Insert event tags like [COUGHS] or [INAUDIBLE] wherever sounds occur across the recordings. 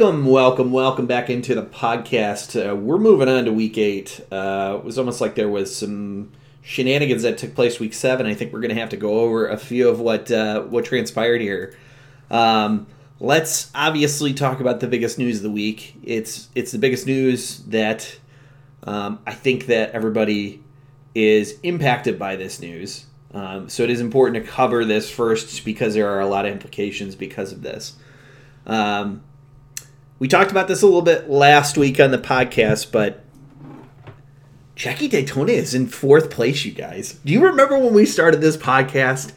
Welcome, welcome, welcome back into the podcast. Uh, we're moving on to week eight. Uh, it was almost like there was some shenanigans that took place week seven. I think we're going to have to go over a few of what uh, what transpired here. Um, let's obviously talk about the biggest news of the week. It's it's the biggest news that um, I think that everybody is impacted by this news. Um, so it is important to cover this first because there are a lot of implications because of this. Um, we talked about this a little bit last week on the podcast, but Jackie Daytona is in fourth place, you guys. Do you remember when we started this podcast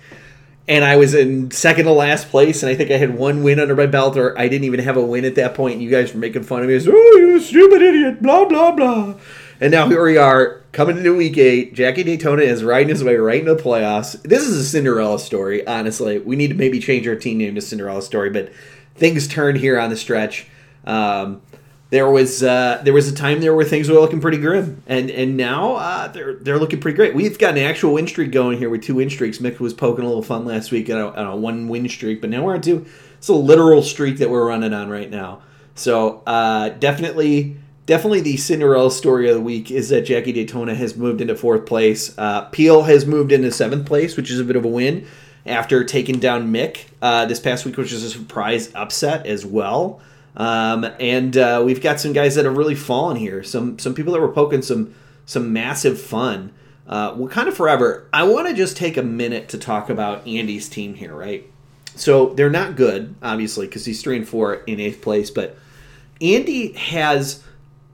and I was in second to last place and I think I had one win under my belt or I didn't even have a win at that point and you guys were making fun of me as, oh, you stupid idiot, blah, blah, blah. And now here we are coming into week eight. Jackie Daytona is riding his way right into the playoffs. This is a Cinderella story, honestly. We need to maybe change our team name to Cinderella story, but things turned here on the stretch. Um, there was uh, there was a time there where things were looking pretty grim, and and now uh, they're they're looking pretty great. We've got an actual win streak going here with two win streaks. Mick was poking a little fun last week on a, on a one win streak, but now we're on two. It's a literal streak that we're running on right now. So uh, definitely definitely the Cinderella story of the week is that Jackie Daytona has moved into fourth place. Uh, Peel has moved into seventh place, which is a bit of a win after taking down Mick uh, this past week, which is a surprise upset as well. Um, and uh, we've got some guys that have really fallen here. Some some people that were poking some some massive fun. Uh, well, kind of Forever. I want to just take a minute to talk about Andy's team here, right? So they're not good, obviously, because he's three and four in eighth place. But Andy has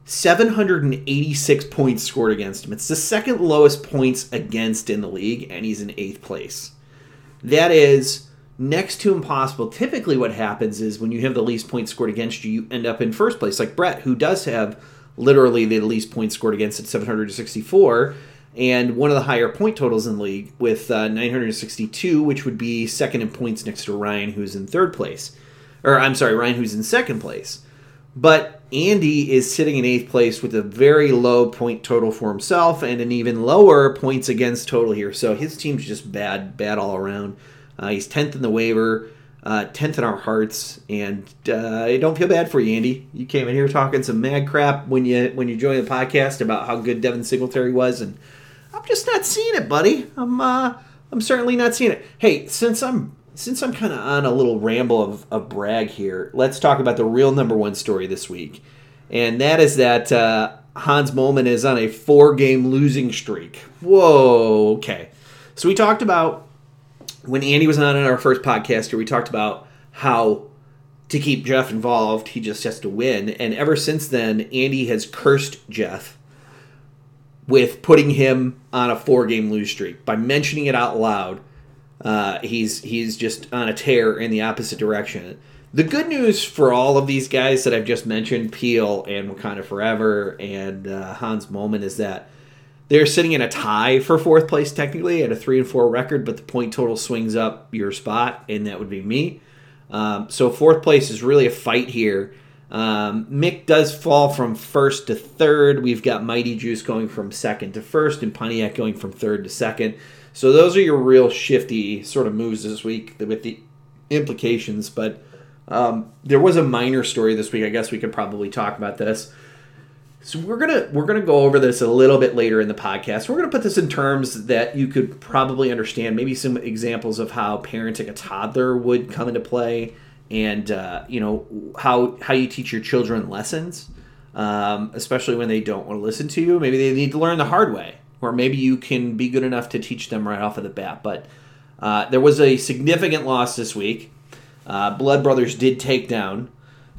786 points scored against him. It's the second lowest points against in the league, and he's in eighth place. That is next to impossible. Typically, what happens is when you have the least points scored against you, you end up in first place, like Brett, who does have literally the least points scored against at 764 and one of the higher point totals in the league with uh, 962, which would be second in points next to Ryan, who's in third place. Or, I'm sorry, Ryan, who's in second place. But Andy is sitting in eighth place with a very low point total for himself and an even lower points against total here. So his team's just bad, bad all around. Uh, he's 10th in the waiver, uh, 10th in our hearts, and uh, I don't feel bad for you, Andy. You came in here talking some mad crap when you when you joined the podcast about how good Devin Singletary was, and I'm just not seeing it, buddy. I'm uh, I'm certainly not seeing it. Hey, since I'm since I'm kind of on a little ramble of, of brag here, let's talk about the real number one story this week, and that is that uh, Hans Moleman is on a four game losing streak. Whoa, okay. So we talked about when Andy was on in our first podcast we talked about how to keep Jeff involved, he just has to win. And ever since then, Andy has cursed Jeff with putting him on a four game lose streak by mentioning it out loud. Uh, he's he's just on a tear in the opposite direction. The good news for all of these guys that I've just mentioned, Peel and Wakanda Forever and uh, Hans Moleman, is that they're sitting in a tie for fourth place technically at a three and four record, but the point total swings up your spot, and that would be me. Um, so fourth place is really a fight here. Um, Mick does fall from first to third. We've got Mighty Juice going from second to first, and Pontiac going from third to second. So those are your real shifty sort of moves this week with the implications. But um, there was a minor story this week. I guess we could probably talk about this. So we're gonna we're gonna go over this a little bit later in the podcast. We're gonna put this in terms that you could probably understand. Maybe some examples of how parenting a toddler would come into play, and uh, you know how how you teach your children lessons, um, especially when they don't want to listen to you. Maybe they need to learn the hard way, or maybe you can be good enough to teach them right off of the bat. But uh, there was a significant loss this week. Uh, Blood Brothers did take down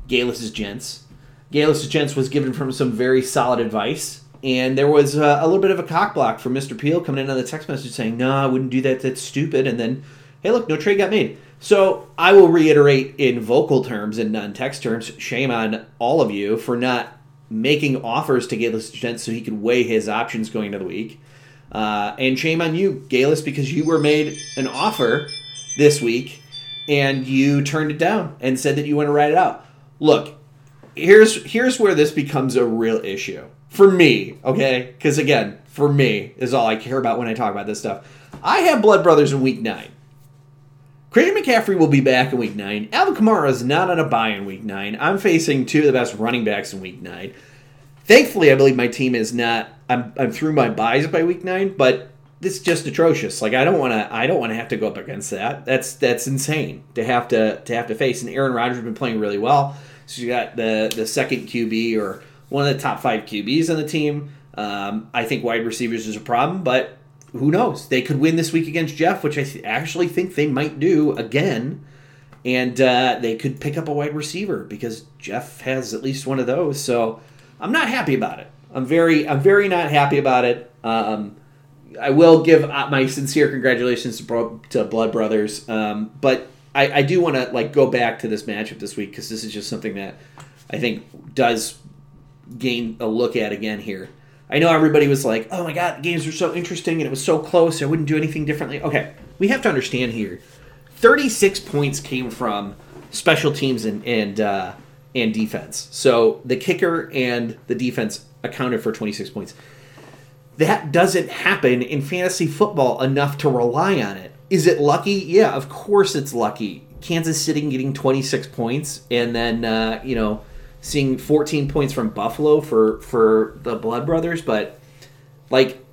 Galis' Gents. Galis Gents was given from some very solid advice. And there was uh, a little bit of a cock block from Mr. Peel coming in on the text message saying, no, I wouldn't do that. That's stupid. And then, hey, look, no trade got made. So I will reiterate in vocal terms and non text terms shame on all of you for not making offers to Galis Gents so he could weigh his options going into the week. Uh, and shame on you, Galis, because you were made an offer this week and you turned it down and said that you want to write it out. Look, here's here's where this becomes a real issue for me. Okay, because again, for me is all I care about when I talk about this stuff. I have Blood Brothers in week nine. Christian McCaffrey will be back in week nine. Alvin Kamara is not on a bye in week nine. I'm facing two of the best running backs in week nine. Thankfully, I believe my team is not. I'm, I'm through my buys by week nine, but this is just atrocious. Like I don't want to. I don't want to have to go up against that. That's that's insane to have to to have to face. And Aaron Rodgers has been playing really well. So you got the the second QB or one of the top five QBs on the team. Um, I think wide receivers is a problem, but who knows? They could win this week against Jeff, which I th- actually think they might do again. And uh, they could pick up a wide receiver because Jeff has at least one of those. So I'm not happy about it. I'm very, I'm very not happy about it. Um, I will give uh, my sincere congratulations to, Bro- to Blood Brothers, um, but I, I do want to like go back to this matchup this week because this is just something that I think does gain a look at again here. I know everybody was like, "Oh my god, the games were so interesting and it was so close. I wouldn't do anything differently." Okay, we have to understand here. Thirty-six points came from special teams and and uh, and defense. So the kicker and the defense accounted for twenty-six points. That doesn't happen in fantasy football enough to rely on it. Is it lucky? Yeah, of course it's lucky. Kansas City getting twenty-six points and then uh, you know seeing 14 points from Buffalo for for the Blood Brothers, but like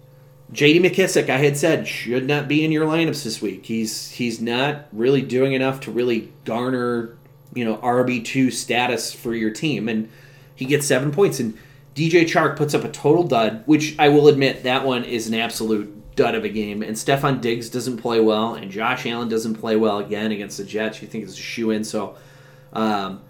J.D. McKissic, I had said should not be in your lineups this week. He's he's not really doing enough to really garner you know RB two status for your team, and he gets seven points. And DJ Chark puts up a total dud, which I will admit that one is an absolute dud of a game. And Stefon Diggs doesn't play well, and Josh Allen doesn't play well again against the Jets. You think it's a shoe in, so. Um,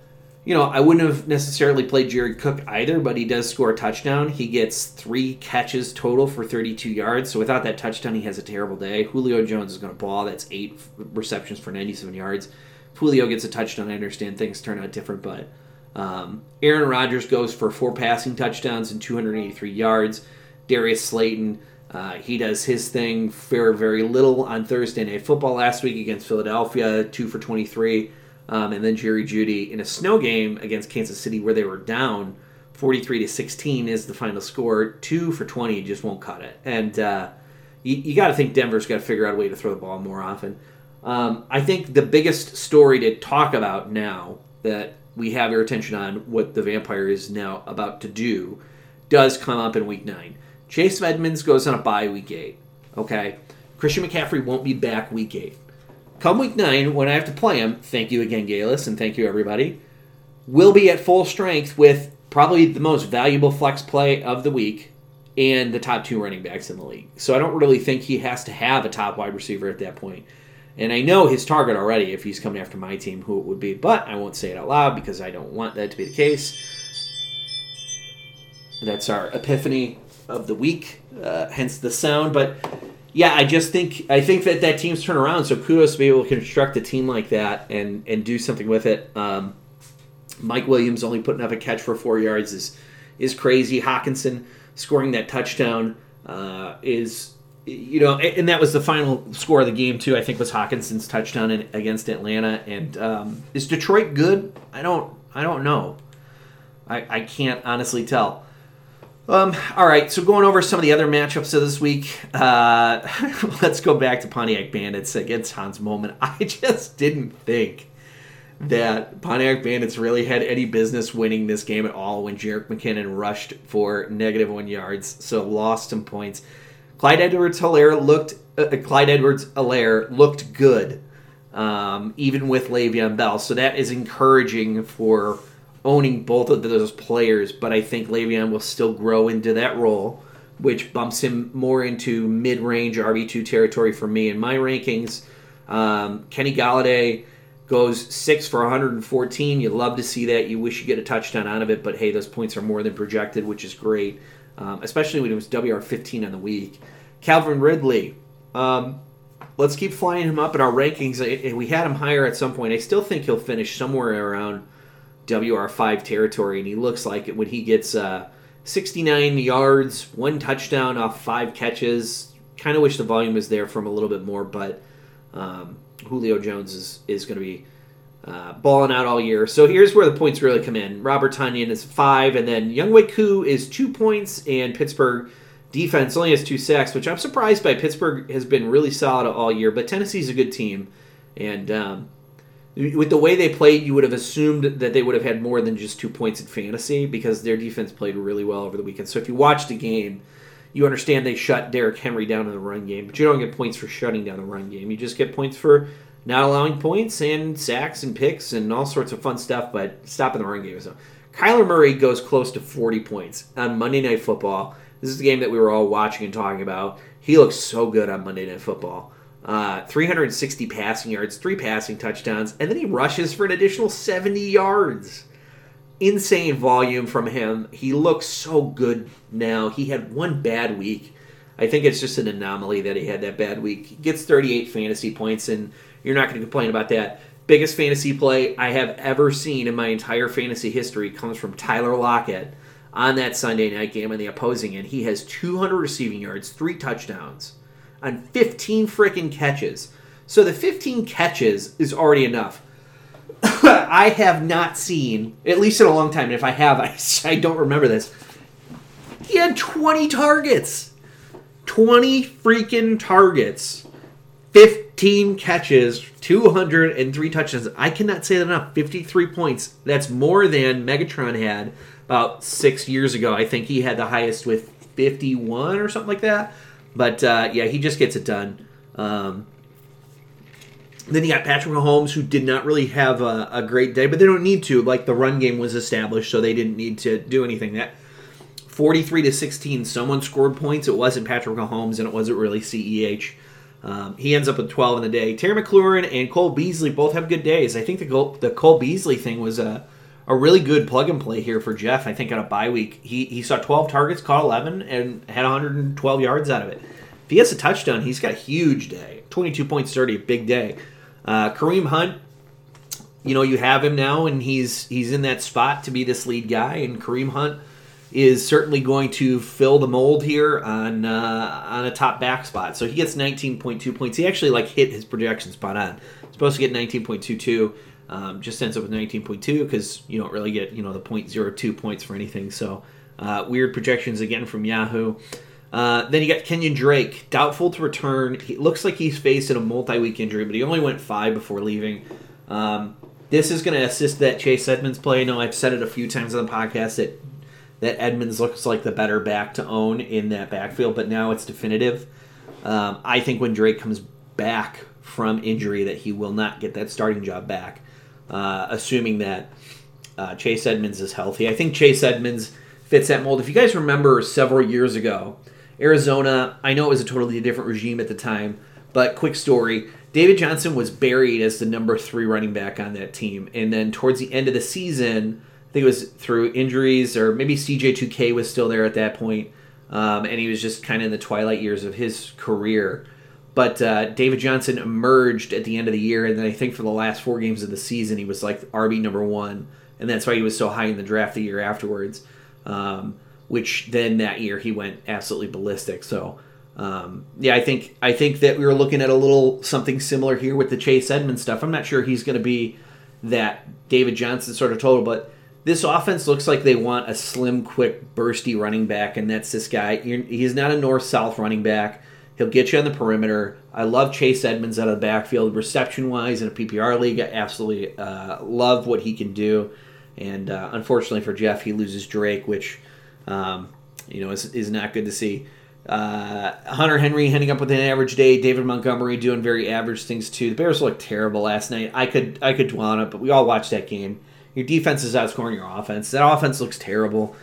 you know, I wouldn't have necessarily played Jared Cook either, but he does score a touchdown. He gets three catches total for 32 yards. So without that touchdown, he has a terrible day. Julio Jones is going to ball. That's eight receptions for 97 yards. If Julio gets a touchdown, I understand things turn out different, but um, Aaron Rodgers goes for four passing touchdowns and 283 yards. Darius Slayton, uh, he does his thing very, very little on Thursday Night Football last week against Philadelphia, two for 23. Um, and then Jerry Jeudy in a snow game against Kansas City where they were down 43 to 16 is the final score. Two for 20 just won't cut it. And uh, you, you got to think Denver's got to figure out a way to throw the ball more often. Um, I think the biggest story to talk about now that we have your attention on what the Vampire is now about to do does come up in week nine. Chase Edmonds goes on a bye week eight. Okay. Christian McCaffrey won't be back week eight come week nine, when I have to play him, thank you again, Galis, and thank you everybody, We'll be at full strength with probably the most valuable flex play of the week and the top two running backs in the league. So I don't really think he has to have a top wide receiver at that point. And I know his target already if he's coming after my team, who it would be, but I won't say it out loud because I don't want that to be the case. That's our epiphany of the week, uh, hence the sound. But yeah, I just think I think that that team's turn around. So kudos to be able to construct a team like that and and do something with it. Um, Mike Williams only putting up a catch for four yards is is crazy. Hockenson scoring that touchdown uh, is you know, and that was the final score of the game too. I think was Hockenson's touchdown in, against Atlanta. And um, is Detroit good? I don't I don't know. I, I can't honestly tell. Um, all right, so going over some of the other matchups of this week, uh, [LAUGHS] let's go back to Pontiac Bandits against Hans Moleman. [LAUGHS] I just didn't think that Pontiac Bandits really had any business winning this game at all when Jerick McKinnon rushed for negative one yards, so lost some points. Clyde Edwards Helaire looked uh, uh Clyde Edwards Helaire looked good, um, even with Le'Veon Bell, so that is encouraging for owning both of those players, but I think Le'Veon will still grow into that role, which bumps him more into mid-range RB2 territory for me in my rankings. Um, Kenny Golladay goes six for 114. You love to see that. You wish you get a touchdown out of it, but hey, those points are more than projected, which is great, um, especially when it was WR15 on the week. Calvin Ridley. Um, let's keep flying him up in our rankings. We had him higher at some point. I still think he'll finish somewhere around WR5 territory, and he looks like it when he gets uh, 69 yards, one touchdown off five catches. Kind of wish the volume was there from a little bit more, but um, Julio Jones is, is going to be uh, balling out all year. So here's where the points really come in. Robert Tonyan is five, and then Younghoe Koo is two points, and Pittsburgh defense only has two sacks, which I'm surprised by. Pittsburgh has been really solid all year, but Tennessee's a good team. And um, with the way they played, you would have assumed that they would have had more than just two points in fantasy because their defense played really well over the weekend. So if you watch the game, you understand they shut Derrick Henry down in the run game, but you don't get points for shutting down the run game. You just get points for not allowing points and sacks and picks and all sorts of fun stuff, but stopping the run game. So Kyler Murray goes close to 40 points on Monday Night Football. This is the game that we were all watching and talking about. He looks so good on Monday Night Football. Uh, 360 passing yards, three passing touchdowns, and then he rushes for an additional 70 yards. Insane volume from him. He looks so good now. He had one bad week. I think it's just an anomaly that he had that bad week. He gets 38 fantasy points, and you're not going to complain about that biggest fantasy play I have ever seen in my entire fantasy history comes from Tyler Lockett on that Sunday night game on the opposing end. He has 200 receiving yards, three touchdowns, on 15 freaking catches. So the 15 catches is already enough. [COUGHS] I have not seen, at least in a long time, and if I have, [LAUGHS] I, I don't remember this. He had 20 targets. 20 freaking targets. 15 catches, 203 touchdowns. I cannot say that enough. 53 points. That's more than Megatron had about six years ago. I think he had the highest with 51 or something like that. But uh, yeah, he just gets it done. Um, then you got Patrick Mahomes, who did not really have a, a, great day, but they don't need to. Like the run game was established, so they didn't need to do anything. That 43 to 16, someone scored points. It wasn't Patrick Mahomes, and it wasn't really CEH. Um, he ends up with 12 in the day. Terry McLaurin and Cole Beasley both have good days. I think the Cole, the Cole Beasley thing was a, a really good plug and play here for Jeff. I think on a bye week, he, he saw 12 targets, caught 11, and had 112 yards out of it. If he has a touchdown, he's got a huge day. 22 points, 30, a big day. Uh, Kareem Hunt, you know, you have him now, and he's he's in that spot to be this lead guy. And Kareem Hunt is certainly going to fill the mold here on uh, on a top back spot. So he gets 19.2 points. He actually like hit his projection spot on. Supposed to get 19.22. Um, just ends up with 19.2 because you don't really get you know the 0.02 points for anything. So uh, weird projections again from Yahoo. Uh, then you got Kenyan Drake, doubtful to return. He looks like he's facing a multi-week injury, but he only went five before leaving. Um, this is going to assist that Chase Edmonds play. I know I've said it a few times on the podcast that that Edmonds looks like the better back to own in that backfield, but now it's definitive. Um, I think when Drake comes back from injury, that he will not get that starting job back, uh, assuming that uh, Chase Edmonds is healthy. I think Chase Edmonds fits that mold. If you guys remember several years ago, Arizona, I know it was a totally different regime at the time, but quick story. David Johnson was buried as the number three running back on that team. And then towards the end of the season, I think it was through injuries or maybe CJ2K was still there at that point, um, and he was just kind of in the twilight years of his career. But uh, David Johnson emerged at the end of the year, and then I think for the last four games of the season, he was like RB number one, and that's why he was so high in the draft the year afterwards. Um, which then that year he went absolutely ballistic. So um, yeah, I think I think that we were looking at a little something similar here with the Chase Edmonds stuff. I'm not sure he's going to be that David Johnson sort of total, but this offense looks like they want a slim, quick, bursty running back, and that's this guy. He's not a north south running back. He'll get you on the perimeter. I love Chase Edmonds out of the backfield, reception wise in a PPR league. I absolutely uh, love what he can do. And uh, unfortunately for Jeff, he loses Drake, which um, you know is, is not good to see. Uh, Hunter Henry ending up with an average day. David Montgomery doing very average things too. The Bears looked terrible last night. I could I could dwell on it, but we all watched that game. Your defense is outscoring your offense. That offense looks terrible.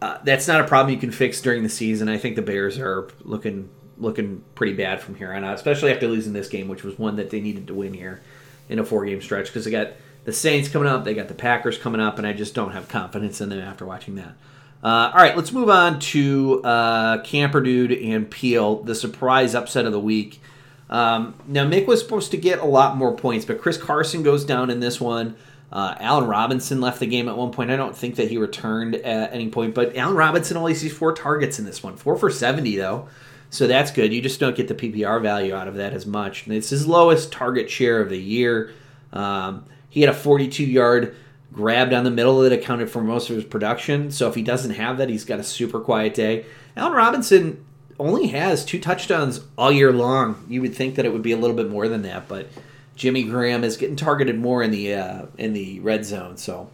Uh, that's not a problem you can fix during the season. I think the Bears are looking looking pretty bad from here on out, especially after losing this game, which was one that they needed to win here in a four game stretch because they got the Saints coming up, they got the Packers coming up, and I just don't have confidence in them after watching that. Uh, all right, let's move on to uh, Camper Dude and Peel, the surprise upset of the week. Um, now, Mick was supposed to get a lot more points, but Chris Carson goes down in this one. Uh, Allen Robinson left the game at one point. I don't think that he returned at any point, but Allen Robinson only sees four targets in this one. Four for 70, though. So that's good. You just don't get the PPR value out of that as much. And it's his lowest target share of the year. Um, he had a 42 yard grab down the middle that accounted for most of his production. So if he doesn't have that, he's got a super quiet day. Allen Robinson only has two touchdowns all year long. You would think that it would be a little bit more than that, but Jimmy Graham is getting targeted more in the uh, in the red zone. So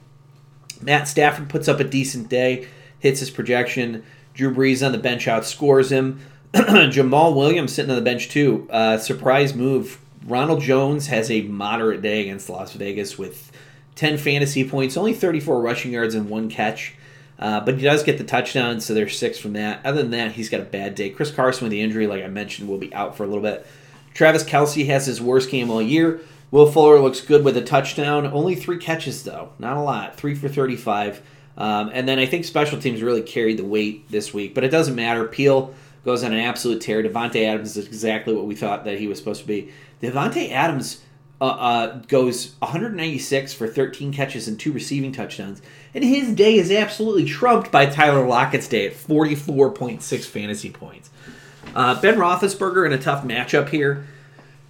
Matt Stafford puts up a decent day, hits his projection. Drew Brees on the bench outscores him. [CLEARS THROAT] Jamaal Williams sitting on the bench too. Uh, surprise move. Ronald Jones has a moderate day against Las Vegas with 10 fantasy points, only 34 rushing yards and one catch. Uh, but he does get the touchdown, so there's six from that. Other than that, he's got a bad day. Chris Carson with the injury, like I mentioned, will be out for a little bit. Travis Kelce has his worst game all year. Will Fuller looks good with a touchdown. Only three catches, though. Not a lot. Three for 35. Um, and then I think special teams really carried the weight this week, but it doesn't matter. Peel goes on an absolute tear. Davante Adams is exactly what we thought that he was supposed to be. Davante Adams uh, uh, goes 196 for 13 catches and two receiving touchdowns, and his day is absolutely trumped by Tyler Lockett's day at 44.6 fantasy points. Uh, ben Roethlisberger in a tough matchup here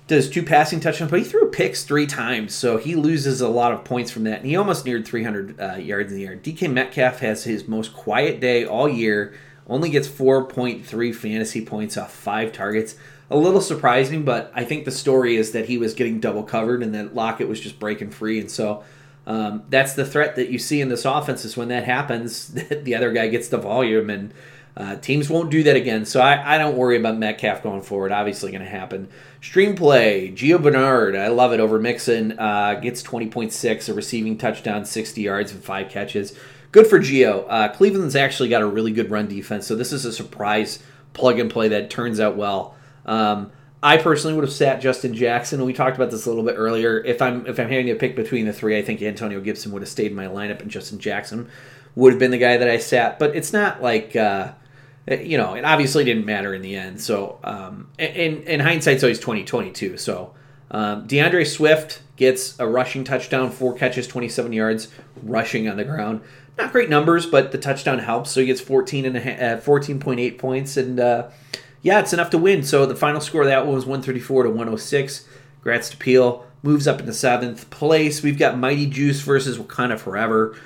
does two passing touchdowns, but he threw picks three times, so he loses a lot of points from that. And he almost neared 300 uh, yards in the air. DK Metcalf has his most quiet day all year, only gets 4.3 fantasy points off five targets. A little surprising, but I think the story is that he was getting double covered and that Lockett was just breaking free. And so um, that's the threat that you see in this offense is when that happens, [LAUGHS] the other guy gets the volume and uh, teams won't do that again, so I, I don't worry about Metcalf going forward. Obviously, going to happen. Stream play, Gio Bernard, I love it over Mixon. Uh, gets 20.6, a receiving touchdown, 60 yards, and five catches. Good for Gio. Uh, Cleveland's actually got a really good run defense, so this is a surprise plug and play that turns out well. Um, I personally would have sat Justin Jackson. We talked about this a little bit earlier. If I'm if I'm having to pick between the three, I think Antonio Gibson would have stayed in my lineup, and Justin Jackson would have been the guy that I sat. But it's not like uh, uh, you know, it obviously didn't matter in the end. So, um, in in hindsight, it's always twenty twenty two. So, um, D'Andre Swift gets a rushing touchdown, four catches, twenty seven yards, rushing on the ground. Not great numbers, but the touchdown helps. So he gets 14 and a, uh, 14.8 points, and uh, yeah, it's enough to win. So the final score of that one was 134 to 106. Grats to Peel. Moves up into seventh place. We've got Mighty Juice versus Wakanda Forever.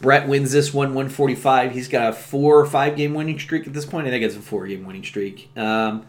Brett wins this one, 145. He's got a four or five game winning streak at this point. I think it's a four game winning streak. Um,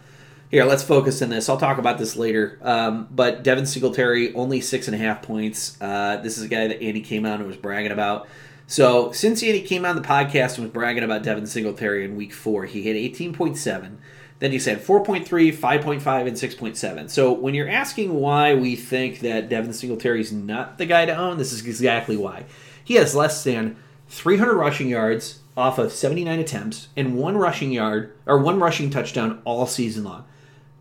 here, let's focus on this. I'll talk about this later. Um, but Devin Singletary, only six and a half points. Uh, this is a guy that Andy came out and was bragging about. So since Andy came on the podcast and was bragging about Devin Singletary in week four, he hit 18.7. Then he said 4.3, 5.5, and 6.7. So when you're asking why we think that Devin Singletary is not the guy to own, this is exactly why. He has less than 300 rushing yards off of 79 attempts and one rushing yard or one rushing touchdown all season long.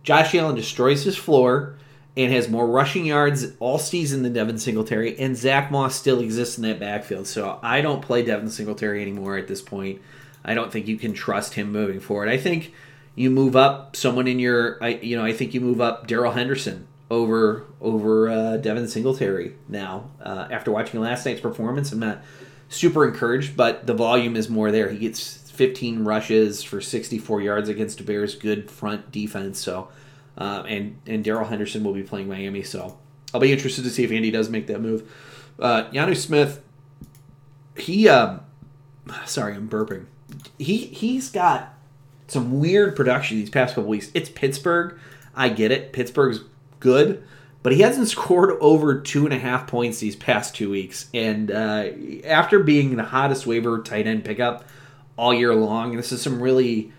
Josh Allen destroys his floor and has more rushing yards all season than Devin Singletary, and Zach Moss still exists in that backfield. So I don't play Devin Singletary anymore at this point. I don't think you can trust him moving forward. I think you move up someone in your, I, you know, I think you move up Darrell Henderson over over uh, Devin Singletary now. Uh, after watching last night's performance, I'm not super encouraged, but the volume is more there. He gets 15 rushes for 64 yards against a Bears good front defense. So, uh, and and Darrell Henderson will be playing Miami. So, I'll be interested to see if Andy does make that move. Uh, Jonnu Smith, he, um, sorry, I'm burping. He he's got some weird production these past couple weeks. It's Pittsburgh. I get it. Pittsburgh's good but he hasn't [LAUGHS] scored over two and a half points these past two weeks. And uh, after being the hottest waiver tight end pickup all year long, this is some really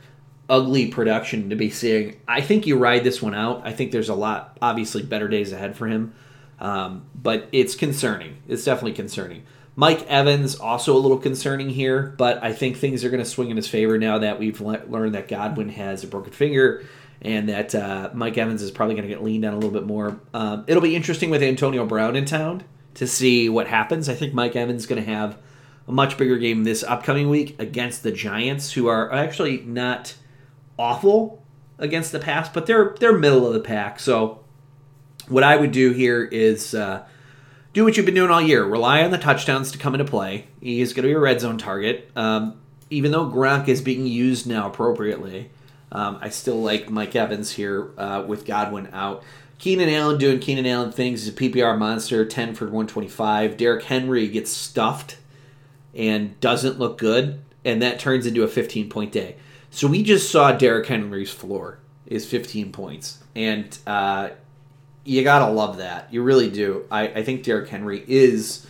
ugly production to be seeing. I think you ride this one out. I think there's a lot, obviously, better days ahead for him. Um, but it's concerning. It's definitely concerning. Mike Evans also a little concerning here, but I think things are going to swing in his favor now that we've le- learned that Godwin has a broken finger and that uh, Mike Evans is probably going to get leaned on a little bit more. Um, it'll be interesting with Antonio Brown in town to see what happens. I think Mike Evans is going to have a much bigger game this upcoming week against the Giants, who are actually not awful against the pass, but they're they're middle of the pack. So what I would do here is uh, do what you've been doing all year. Rely on the touchdowns to come into play. He is going to be a red zone target. Um, even though Gronk is being used now appropriately, um, I still like Mike Evans here uh, with Godwin out. Keenan Allen doing Keenan Allen things. He's a PPR monster, 10 for 125. Derrick Henry gets stuffed and doesn't look good, and that turns into a 15 point day. So we just saw Derrick Henry's floor is 15 points. And uh, you gotta love that. You really do. I, I think Derrick Henry is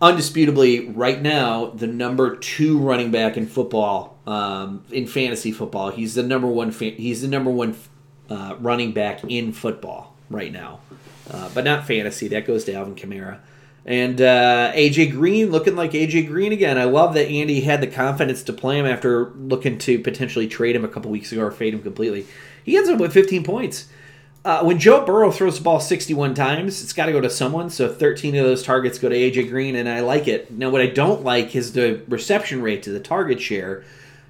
undisputably right now the number two running back in football, um, in fantasy football. He's the number one. Fa- he's the number one uh, running back in football right now, uh, but not fantasy. That goes to Alvin Kamara. And uh, AJ Green looking like AJ Green again. I love that Andy had the confidence to play him after looking to potentially trade him a couple weeks ago or fade him completely. He ends up with 15 points. Uh, when Joe Burrow throws the ball 61 times, it's got to go to someone. So 13 of those targets go to AJ Green, and I like it. Now, what I don't like is the reception rate to the target share.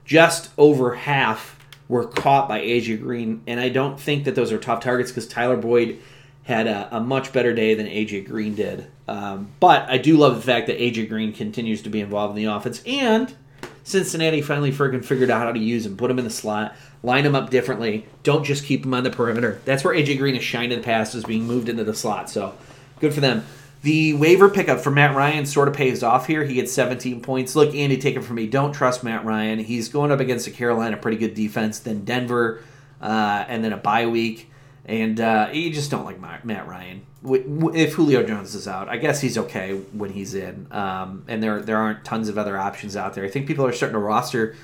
Just over half were caught by AJ Green, and I don't think that those are top targets because Tyler Boyd had a, a, much better day than AJ Green did. Um, but I do love the fact that AJ Green continues to be involved in the offense, and Cincinnati finally friggin' figured out how to use him, put him in the slot line him up differently. Don't just keep him on the perimeter. That's where AJ Green has shined in the past, is being moved into the slot. So good for them. The waiver pickup for Matt Ryan sort of pays off here. He gets 17 points. Look, Andy, take it from me. Don't trust Matt Ryan. He's going up against a Carolina pretty good defense, then Denver, uh, and then a bye week. And uh, you just don't like Matt Ryan. If Julio Jones is out, I guess he's okay when he's in. Um, and there there aren't tons of other options out there. I think people are starting to roster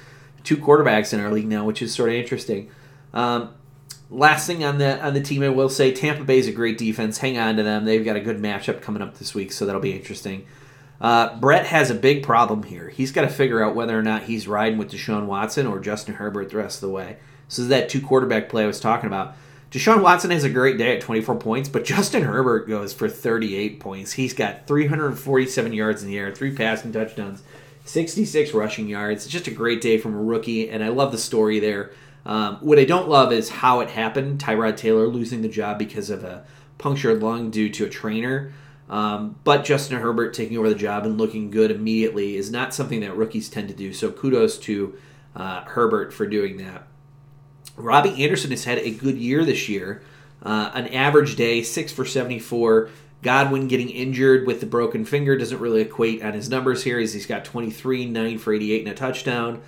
two quarterbacks in our league now, which is sort of interesting. Um, last thing on the on the team, I will say Tampa Bay is a great defense. Hang on to them; they've got a good matchup coming up this week, so that'll be interesting. Uh, Brett has a big problem here. He's got to figure out whether or not he's riding with Deshaun Watson or Justin Herbert the rest of the way. So that two quarterback play I was talking about. Deshaun Watson has a great day at 24 points, but Justin Herbert goes for 38 points. He's got 347 yards in the air, three passing touchdowns, 66 rushing yards. It's just a great day from a rookie, and I love the story there. Um, what I don't love is how it happened. Tyrod Taylor losing the job because of a punctured lung due to a trainer. Um, but Justin Herbert taking over the job and looking good immediately is not something that rookies tend to do. So kudos to uh, Herbert for doing that. Robbie Anderson has had a good year this year. Uh, an average day, six for 74, Godwin getting injured with the broken finger doesn't really equate on his numbers here. As he's got 23, 9 for 88, and a touchdown.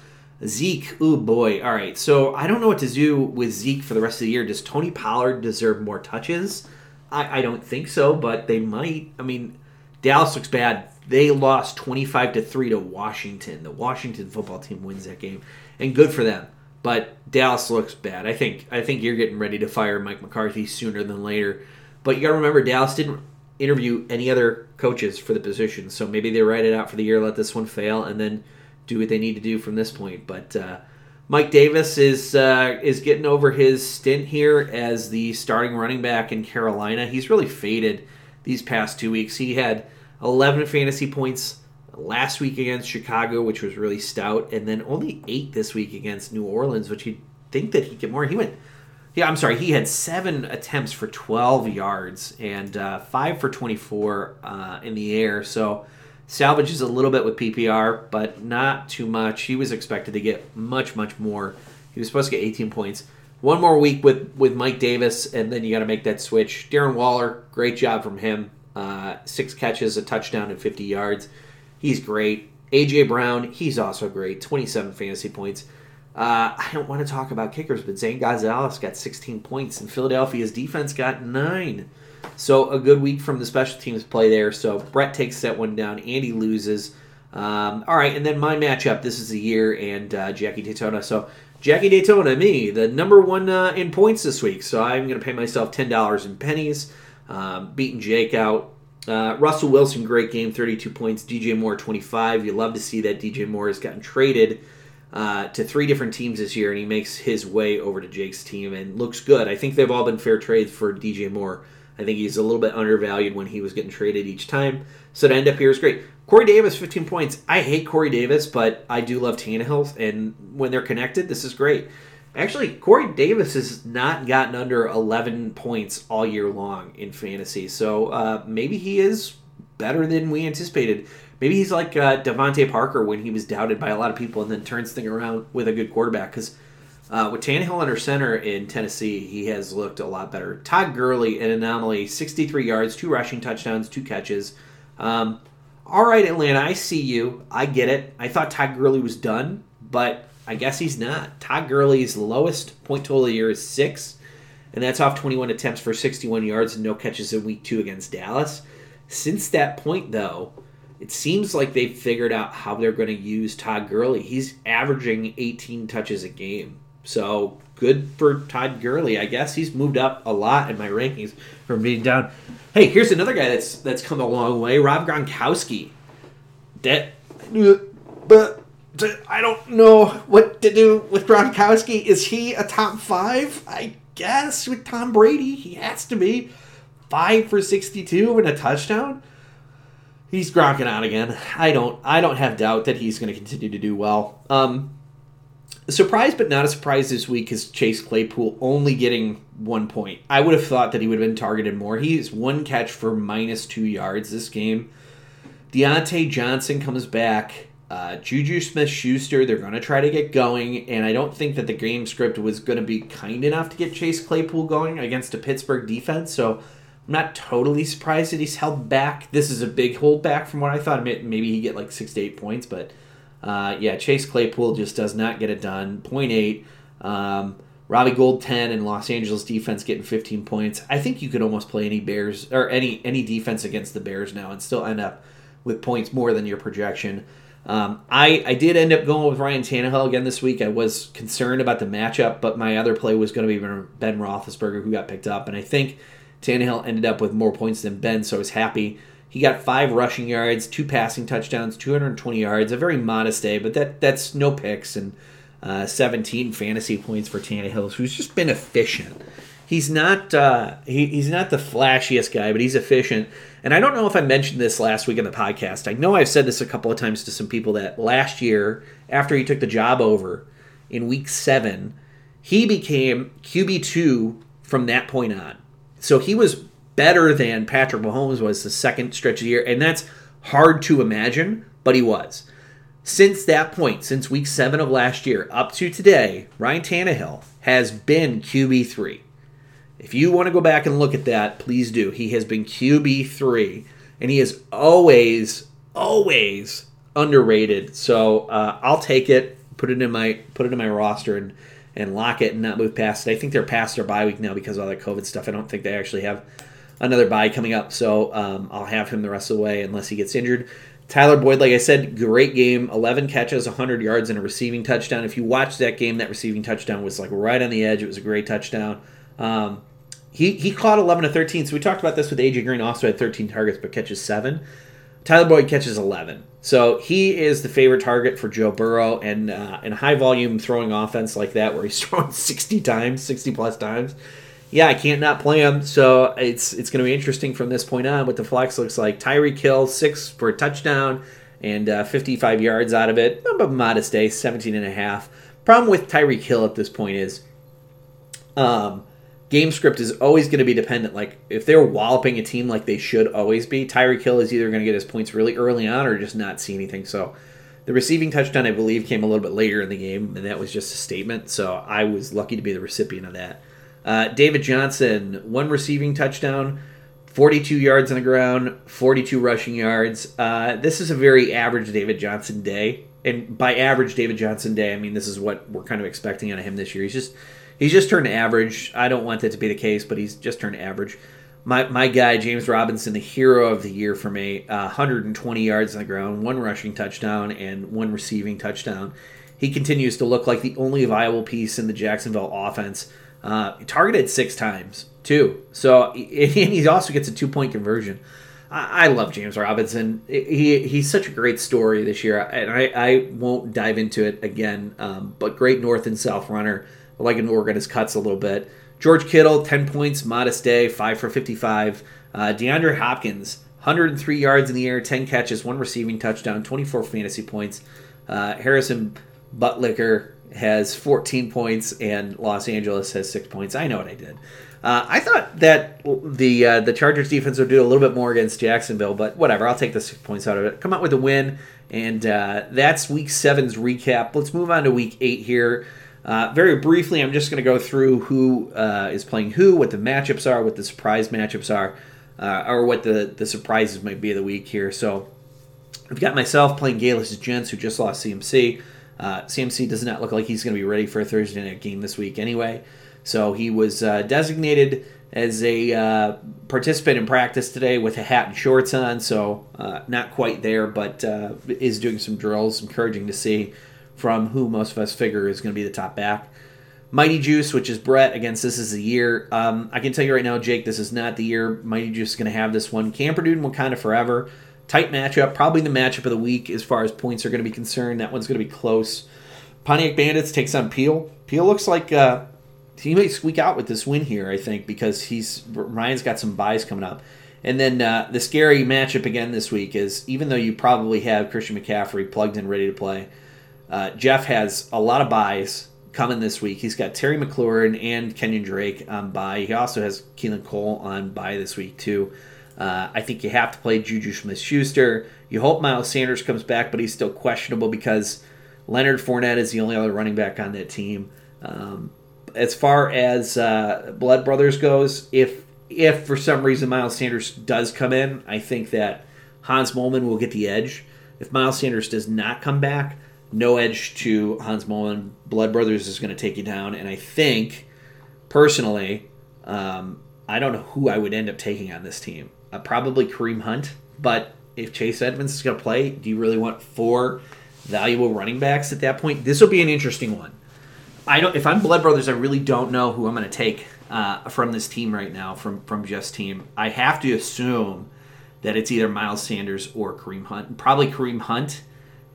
Zeke, oh boy. All right, so I don't know what to do with Zeke for the rest of the year. Does Tony Pollard deserve more touches? I, I don't think so, but they might. I mean, Dallas looks bad. They lost 25 to 3 to Washington. The Washington football team wins that game, and good for them. But Dallas looks bad. I think I think you're getting ready to fire Mike McCarthy sooner than later. But you got to remember Dallas didn't interview any other coaches for the position. So maybe they write it out for the year, let this one fail, and then do what they need to do from this point. But uh, Mike Davis is uh, is getting over his stint here as the starting running back in Carolina. He's really faded these past two weeks. He had 11 fantasy points last week against Chicago, which was really stout, and then only eight this week against New Orleans, which you'd think that he'd get more. He went yeah, I'm sorry. He had seven attempts for 12 yards and uh, five for 24 uh, in the air. So salvages a little bit with PPR, but not too much. He was expected to get much, much more. He was supposed to get 18 points. One more week with, with Mike Davis, and then you got to make that switch. Darren Waller, great job from him. Uh, six catches, a touchdown, and 50 yards. He's great. AJ Brown, he's also great. 27 fantasy points. Uh, I don't want to talk about kickers, but Zane Gonzalez got 16 points, and Philadelphia's defense got nine. So a good week from the special teams play there. So Brett takes that one down. Andy loses. Um, all right, and then my matchup. This is the year and uh, Jackie Daytona. So Jackie Daytona, me, the number one uh, in points this week. So I'm going to pay myself ten dollars in pennies, um, beating Jake out. Uh, Russell Wilson, great game, 32 points. DJ Moore, 25. You love to see that DJ Moore has gotten traded uh, to three different teams this year, and he makes his way over to Jake's team and looks good. I think they've all been fair trades for DJ Moore. I think he's a little bit undervalued when he was getting traded each time. So to end up here is great. Corey Davis, 15 points. I hate Corey Davis, but I do love Tannehill, and when they're connected, this is great. Actually, Corey Davis has not gotten under 11 points all year long in fantasy, so uh, maybe he is better than we anticipated. Maybe he's like uh, DeVante Parker when he was doubted by a lot of people and then turns thing around with a good quarterback. Because uh, with Tannehill under center in Tennessee, he has looked a lot better. Todd Gurley, an anomaly, 63 yards, two rushing touchdowns, two catches. Um, all right, Atlanta, I see you. I get it. I thought Todd Gurley was done, but I guess he's not. Todd Gurley's lowest point total of the year is six. and that's off 21 attempts for 61 yards and no catches in week two against Dallas. Since that point, though, it seems like they've figured out how they're going to use Todd Gurley. He's averaging 18 touches a game. So good for Todd Gurley. I guess he's moved up a lot in my rankings from being down. Hey, here's another guy that's that's come a long way. Rob Gronkowski. That, but I don't know what to do with Gronkowski. Is he a top five? I guess with Tom Brady, he has to be five for sixty-two and a touchdown. He's gronking out again. I don't. I don't have doubt that he's going to continue to do well. Um, surprise, but not a surprise this week is Chase Claypool only getting one point. I would have thought that he would have been targeted more. He's one catch for minus two yards this game. Diontae Johnson comes back. Uh, Juju Smith Schuster, they're going to try to get going, and I don't think that the game script was going to be kind enough to get Chase Claypool going against a Pittsburgh defense. So I'm not totally surprised that he's held back. This is a big holdback from what I thought. Maybe he get like six to eight points, but uh, yeah, Chase Claypool just does not get it done. Point eight. Um, Robbie Gould 10 and Los Angeles defense getting 15 points. I think you could almost play any Bears or any any defense against the Bears now and still end up with points more than your projection. Um, I, I did end up going with Ryan Tannehill again this week. I was concerned about the matchup, but my other play was going to be Ben Roethlisberger, who got picked up, and I think Tannehill ended up with more points than Ben, so I was happy. He got five rushing yards, two passing touchdowns, 220 yards, a very modest day, but that that's no picks and uh, 17 fantasy points for Tannehill, who's just been efficient. He's not uh, he, he's not the flashiest guy, but he's efficient. And I don't know if I mentioned this last week in the podcast. I know I've said this a couple of times to some people that last year, after he took the job over in week seven, he became QB2 from that point on. So he was better than Patrick Mahomes was the second stretch of the year, and that's hard to imagine, but he was. Since that point, since week seven of last year up to today, Ryan Tannehill has been QB3. If you want to go back and look at that, please do. He has been QB3, and he is always, always underrated. So uh, I'll take it, put it in my put it in my roster, and and lock it and not move past it. I think they're past their bye week now because of all that COVID stuff. I don't think they actually have another bye coming up, so um, I'll have him the rest of the way unless he gets injured. Tyler Boyd, like I said, great game. 11 catches, 100 yards, and a receiving touchdown. If you watch that game, that receiving touchdown was like right on the edge. It was a great touchdown. Um, he, he caught 11 to 13. So we talked about this with AJ Green, also had 13 targets, but catches seven. Tyler Boyd catches 11. So he is the favorite target for Joe Burrow, and uh, in high volume throwing offense like that, where he's [LAUGHS] throwing 60 times, 60 plus times yeah, I can't not play him. So it's it's going to be interesting from this point on what the flex looks like. Tyreek Hill, six for a touchdown and uh, 55 yards out of it. A modest day, 17 and a half. Problem with Tyreek Hill at this point is um, game script is always going to be dependent. Like if they're walloping a team like they should always be, Tyreek Hill is either going to get his points really early on or just not see anything. So the receiving touchdown, I believe, came a little bit later in the game, and that was just a statement. So I was lucky to be the recipient of that. Uh, David Johnson, one receiving touchdown, 42 yards on the ground, 42 rushing yards. Uh, this is a very average David Johnson day. And by average David Johnson day, I mean this is what we're kind of expecting out of him this year. He's just he's just turned average. I don't want that to be the case, but he's just turned average. My, my guy, James Robinson, the hero of the year for me, uh, 120 yards on the ground, one rushing touchdown, and one receiving touchdown. He continues to look like the only viable piece in the Jacksonville offense. Uh, targeted six times too. So [LAUGHS] and he also gets a two point conversion. I, love James Robinson. He he's such a great story this year, and I, I won't dive into it again. Um, but great north and south runner. An organist his cuts a little bit. George Kittle, ten points, modest day, five for fifty five. Uh, DeAndre Hopkins, 103 yards in the air, 10 catches, one receiving touchdown, 24 fantasy points. Uh, Harrison Butker has 14 points and Los Angeles has six points. I know what I did. Uh, I thought that the uh, the Chargers defense would do a little bit more against Jacksonville, but whatever. I'll take the six points out of it. Come out with a win, and uh, that's Week Seven's recap. Let's move on to Week Eight here. Uh, very briefly, I'm just going to go through who uh, is playing who, what the matchups are, what the surprise matchups are, uh, or what the the surprises might be of the week here. So, I've got myself playing Galis Gents, who just lost CMC. Uh, CMC does not look like he's going to be ready for a Thursday night game this week anyway. So he was uh, designated as a uh, participant in practice today with a hat and shorts on. So uh, not quite there, but uh, is doing some drills. Encouraging to see from who most of us figure is going to be the top back. Mighty Juice, which is Brett, against this is the year. Um, I can tell you right now, Jake, this is not the year Mighty Juice is going to have this one. Camperdude and Wakanda Forever. Tight matchup, probably the matchup of the week as far as points are going to be concerned. That one's going to be close. Pontiac Bandits takes on Peel. Peel looks like uh, he may squeak out with this win here, I think, because he's Ryan's got some buys coming up. And then uh, the scary matchup again this week is even though you probably have Christian McCaffrey plugged in ready to play, uh, Jeff has a lot of buys coming this week. He's got Terry McLaurin and Kenyan Drake on buy. He also has Keelan Cole on buy this week too. Uh, I think you have to play Juju Smith Schuster. You hope Miles Sanders comes back, but he's still questionable because Leonard Fournette is the only other running back on that team. Um, as far as uh, Blood Brothers goes, if if for some reason Miles Sanders does come in, I think that Hans Moleman will get the edge. If Miles Sanders does not come back, no edge to Hans Moleman. Blood Brothers is going to take you down, and I think personally, um, I don't know who I would end up taking on this team. Uh, probably Kareem Hunt, but if Chase Edmonds is going to play, do you really want four valuable running backs at that point? This will be an interesting one. I don't. If I'm Blood Brothers, I really don't know who I'm going to take uh, from this team right now. From from just team, I have to assume that it's either Miles Sanders or Kareem Hunt. Probably Kareem Hunt,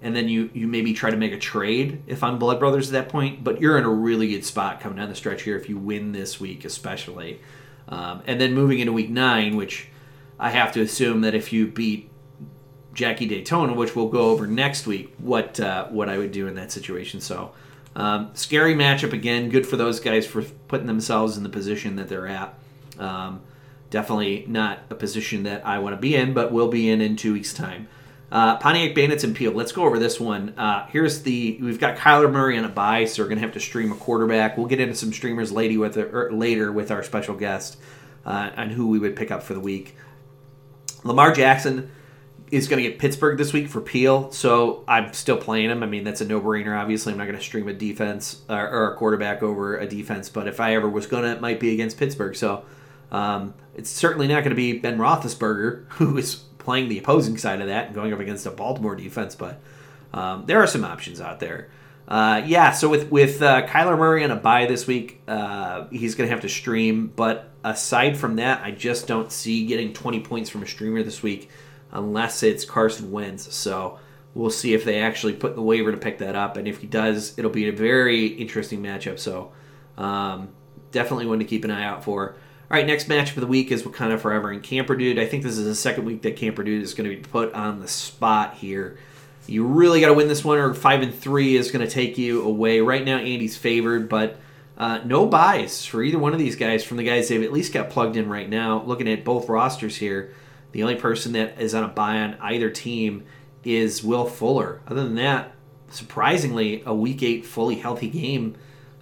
and then you you maybe try to make a trade if I'm Blood Brothers at that point. But you're in a really good spot coming down the stretch here if you win this week, especially. Um, and then moving into week nine, which I have to assume that if you beat Jackie Daytona, which we'll go over next week, what uh, what I would do in that situation. So um, scary matchup again. Good for those guys for putting themselves in the position that they're at. Um, definitely not a position that I want to be in, but will be in in two weeks' time. Uh, Pontiac Bandits and Peel. Let's go over this one. Uh, here's the we've got Kyler Murray on a buy, so we're gonna have to stream a quarterback. We'll get into some streamers later with er, later with our special guest uh, on who we would pick up for the week. Lamar Jackson is going to get Pittsburgh this week for Peel, so I'm still playing him. I mean, that's a no-brainer. Obviously, I'm not going to stream a defense or, or, a quarterback over a defense, but if I ever was going to, it might be against Pittsburgh. So um, it's certainly not going to be Ben Roethlisberger, [LAUGHS] who is playing the opposing side of that and going up against a Baltimore defense, but um, there are some options out there. Uh, yeah, so with with uh, Kyler Murray on a bye this week, uh, he's going to have to stream. But aside from that, I just don't see getting 20 points from a streamer this week unless it's Carson Wentz. So we'll see if they actually put the waiver to pick that up, and if he does, it'll be a very interesting matchup. So um, definitely one to keep an eye out for. All right, next matchup of the week is Wakanda Forever and Camper Dude. I think this is the second week that Camper Dude is going to be put on the spot here. You really got to win this one, or five and three is going to take you away. Right now, Andy's favored, but uh, no buys for either one of these guys from the guys they've at least got plugged in right now. Looking at both rosters here, the only person that is on a buy on either team is Will Fuller. Other than that, surprisingly, a week eight fully healthy game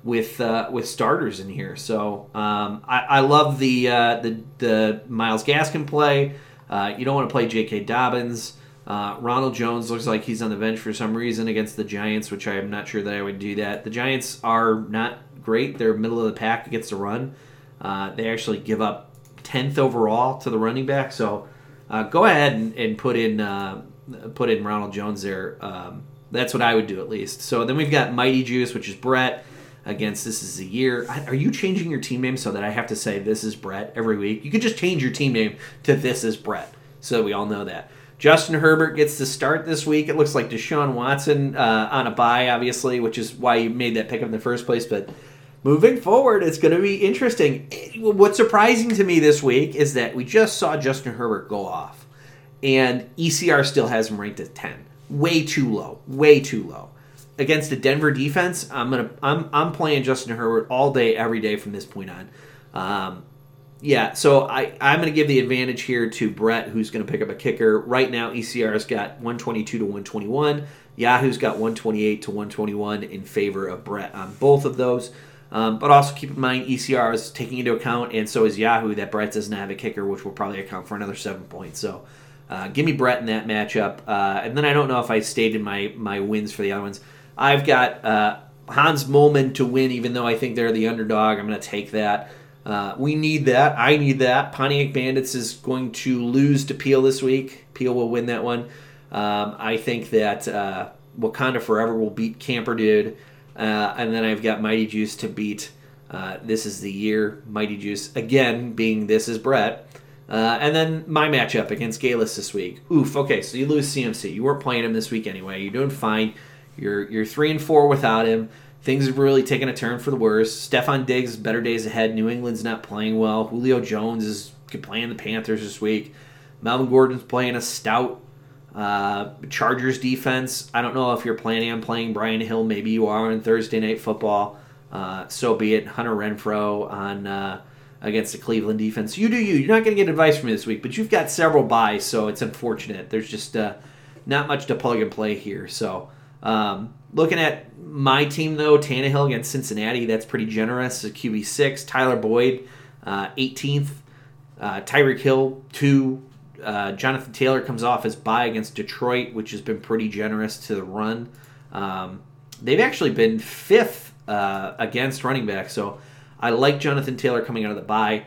with uh, with starters in here. So um, I, I, love the, uh, the the Myles Gaskin play. Uh, you don't want to play J.K. Dobbins. Uh, Ronald Jones looks like he's on the bench for some reason against the Giants, which I am not sure that I would do that. The Giants are not great. They're middle of the pack against the run. Uh, they actually give up 10th overall to the running back. So uh, go ahead and, and put in put in Ronald Jones there. Um, that's what I would do at least. So then we've got Mighty Juice, which is Brett against This Is a Year. Are you changing your team name so that I have to say This is Brett every week? You could just change your team name to This is Brett so we all know that. Justin Herbert gets the start this week. It looks like Deshaun Watson uh, on a bye, obviously, which is why you made that pick in the first place. But moving forward, it's going to be interesting. What's surprising to me this week is that we just saw Justin Herbert go off, and ECR still has him ranked at 10. Way too low. Way too low. Against the Denver defense, I'm gonna I'm I'm playing Justin Herbert all day, every day from this point on. Um, yeah, so I, I'm to give the advantage here to Brett, who's to pick up a kicker. Right now, ECR's got 122 to 121. Yahoo's got 128 to 121 in favor of Brett on both of those. Um, but also keep in mind ECR is taking into account, and so is Yahoo, that Brett doesn't have a kicker, which will probably account for another seven points. So uh, give me Brett in that matchup. Uh, and then I don't know if I stated my my wins for the other ones. I've got uh, Hans Moleman to win, even though I think they're the underdog. I'm going to take that. Uh, we need that. I need that. Pontiac Bandits is going to lose to Peel this week. Peel will win that one. Um, I think that uh, Wakanda Forever will beat Camper Dude. Uh, and then I've got Mighty Juice to beat uh, This is the Year. Mighty Juice, again, being This is Brett. Uh, and then my matchup against Galis this week. Oof. Okay, so you lose CMC. You weren't playing him this week anyway. You're doing fine. You're you're three and four without him. Things have really taken a turn for the worse. Stefon Diggs better days ahead. New England's not playing well. Julio Jones is playing the Panthers this week. Melvin Gordon's playing a stout uh, Chargers defense. I don't know if you're planning on playing Brian Hill. Maybe you are on Thursday Night Football. Uh, so be it. Hunter Renfrow on uh, against the Cleveland defense. You do you. You're not going to get advice from me this week, but you've got several buys, so it's unfortunate. There's just uh, not much to plug and play here. So um, looking at my team though, Tannehill against Cincinnati, that's pretty generous. A QB six, Tyler Boyd, uh, 18th, uh, Tyreek Hill two. Uh, Jonathan Taylor comes off his bye against Detroit, which has been pretty generous to the run. Um, they've actually been fifth uh, against running back, so I like Jonathan Taylor coming out of the bye.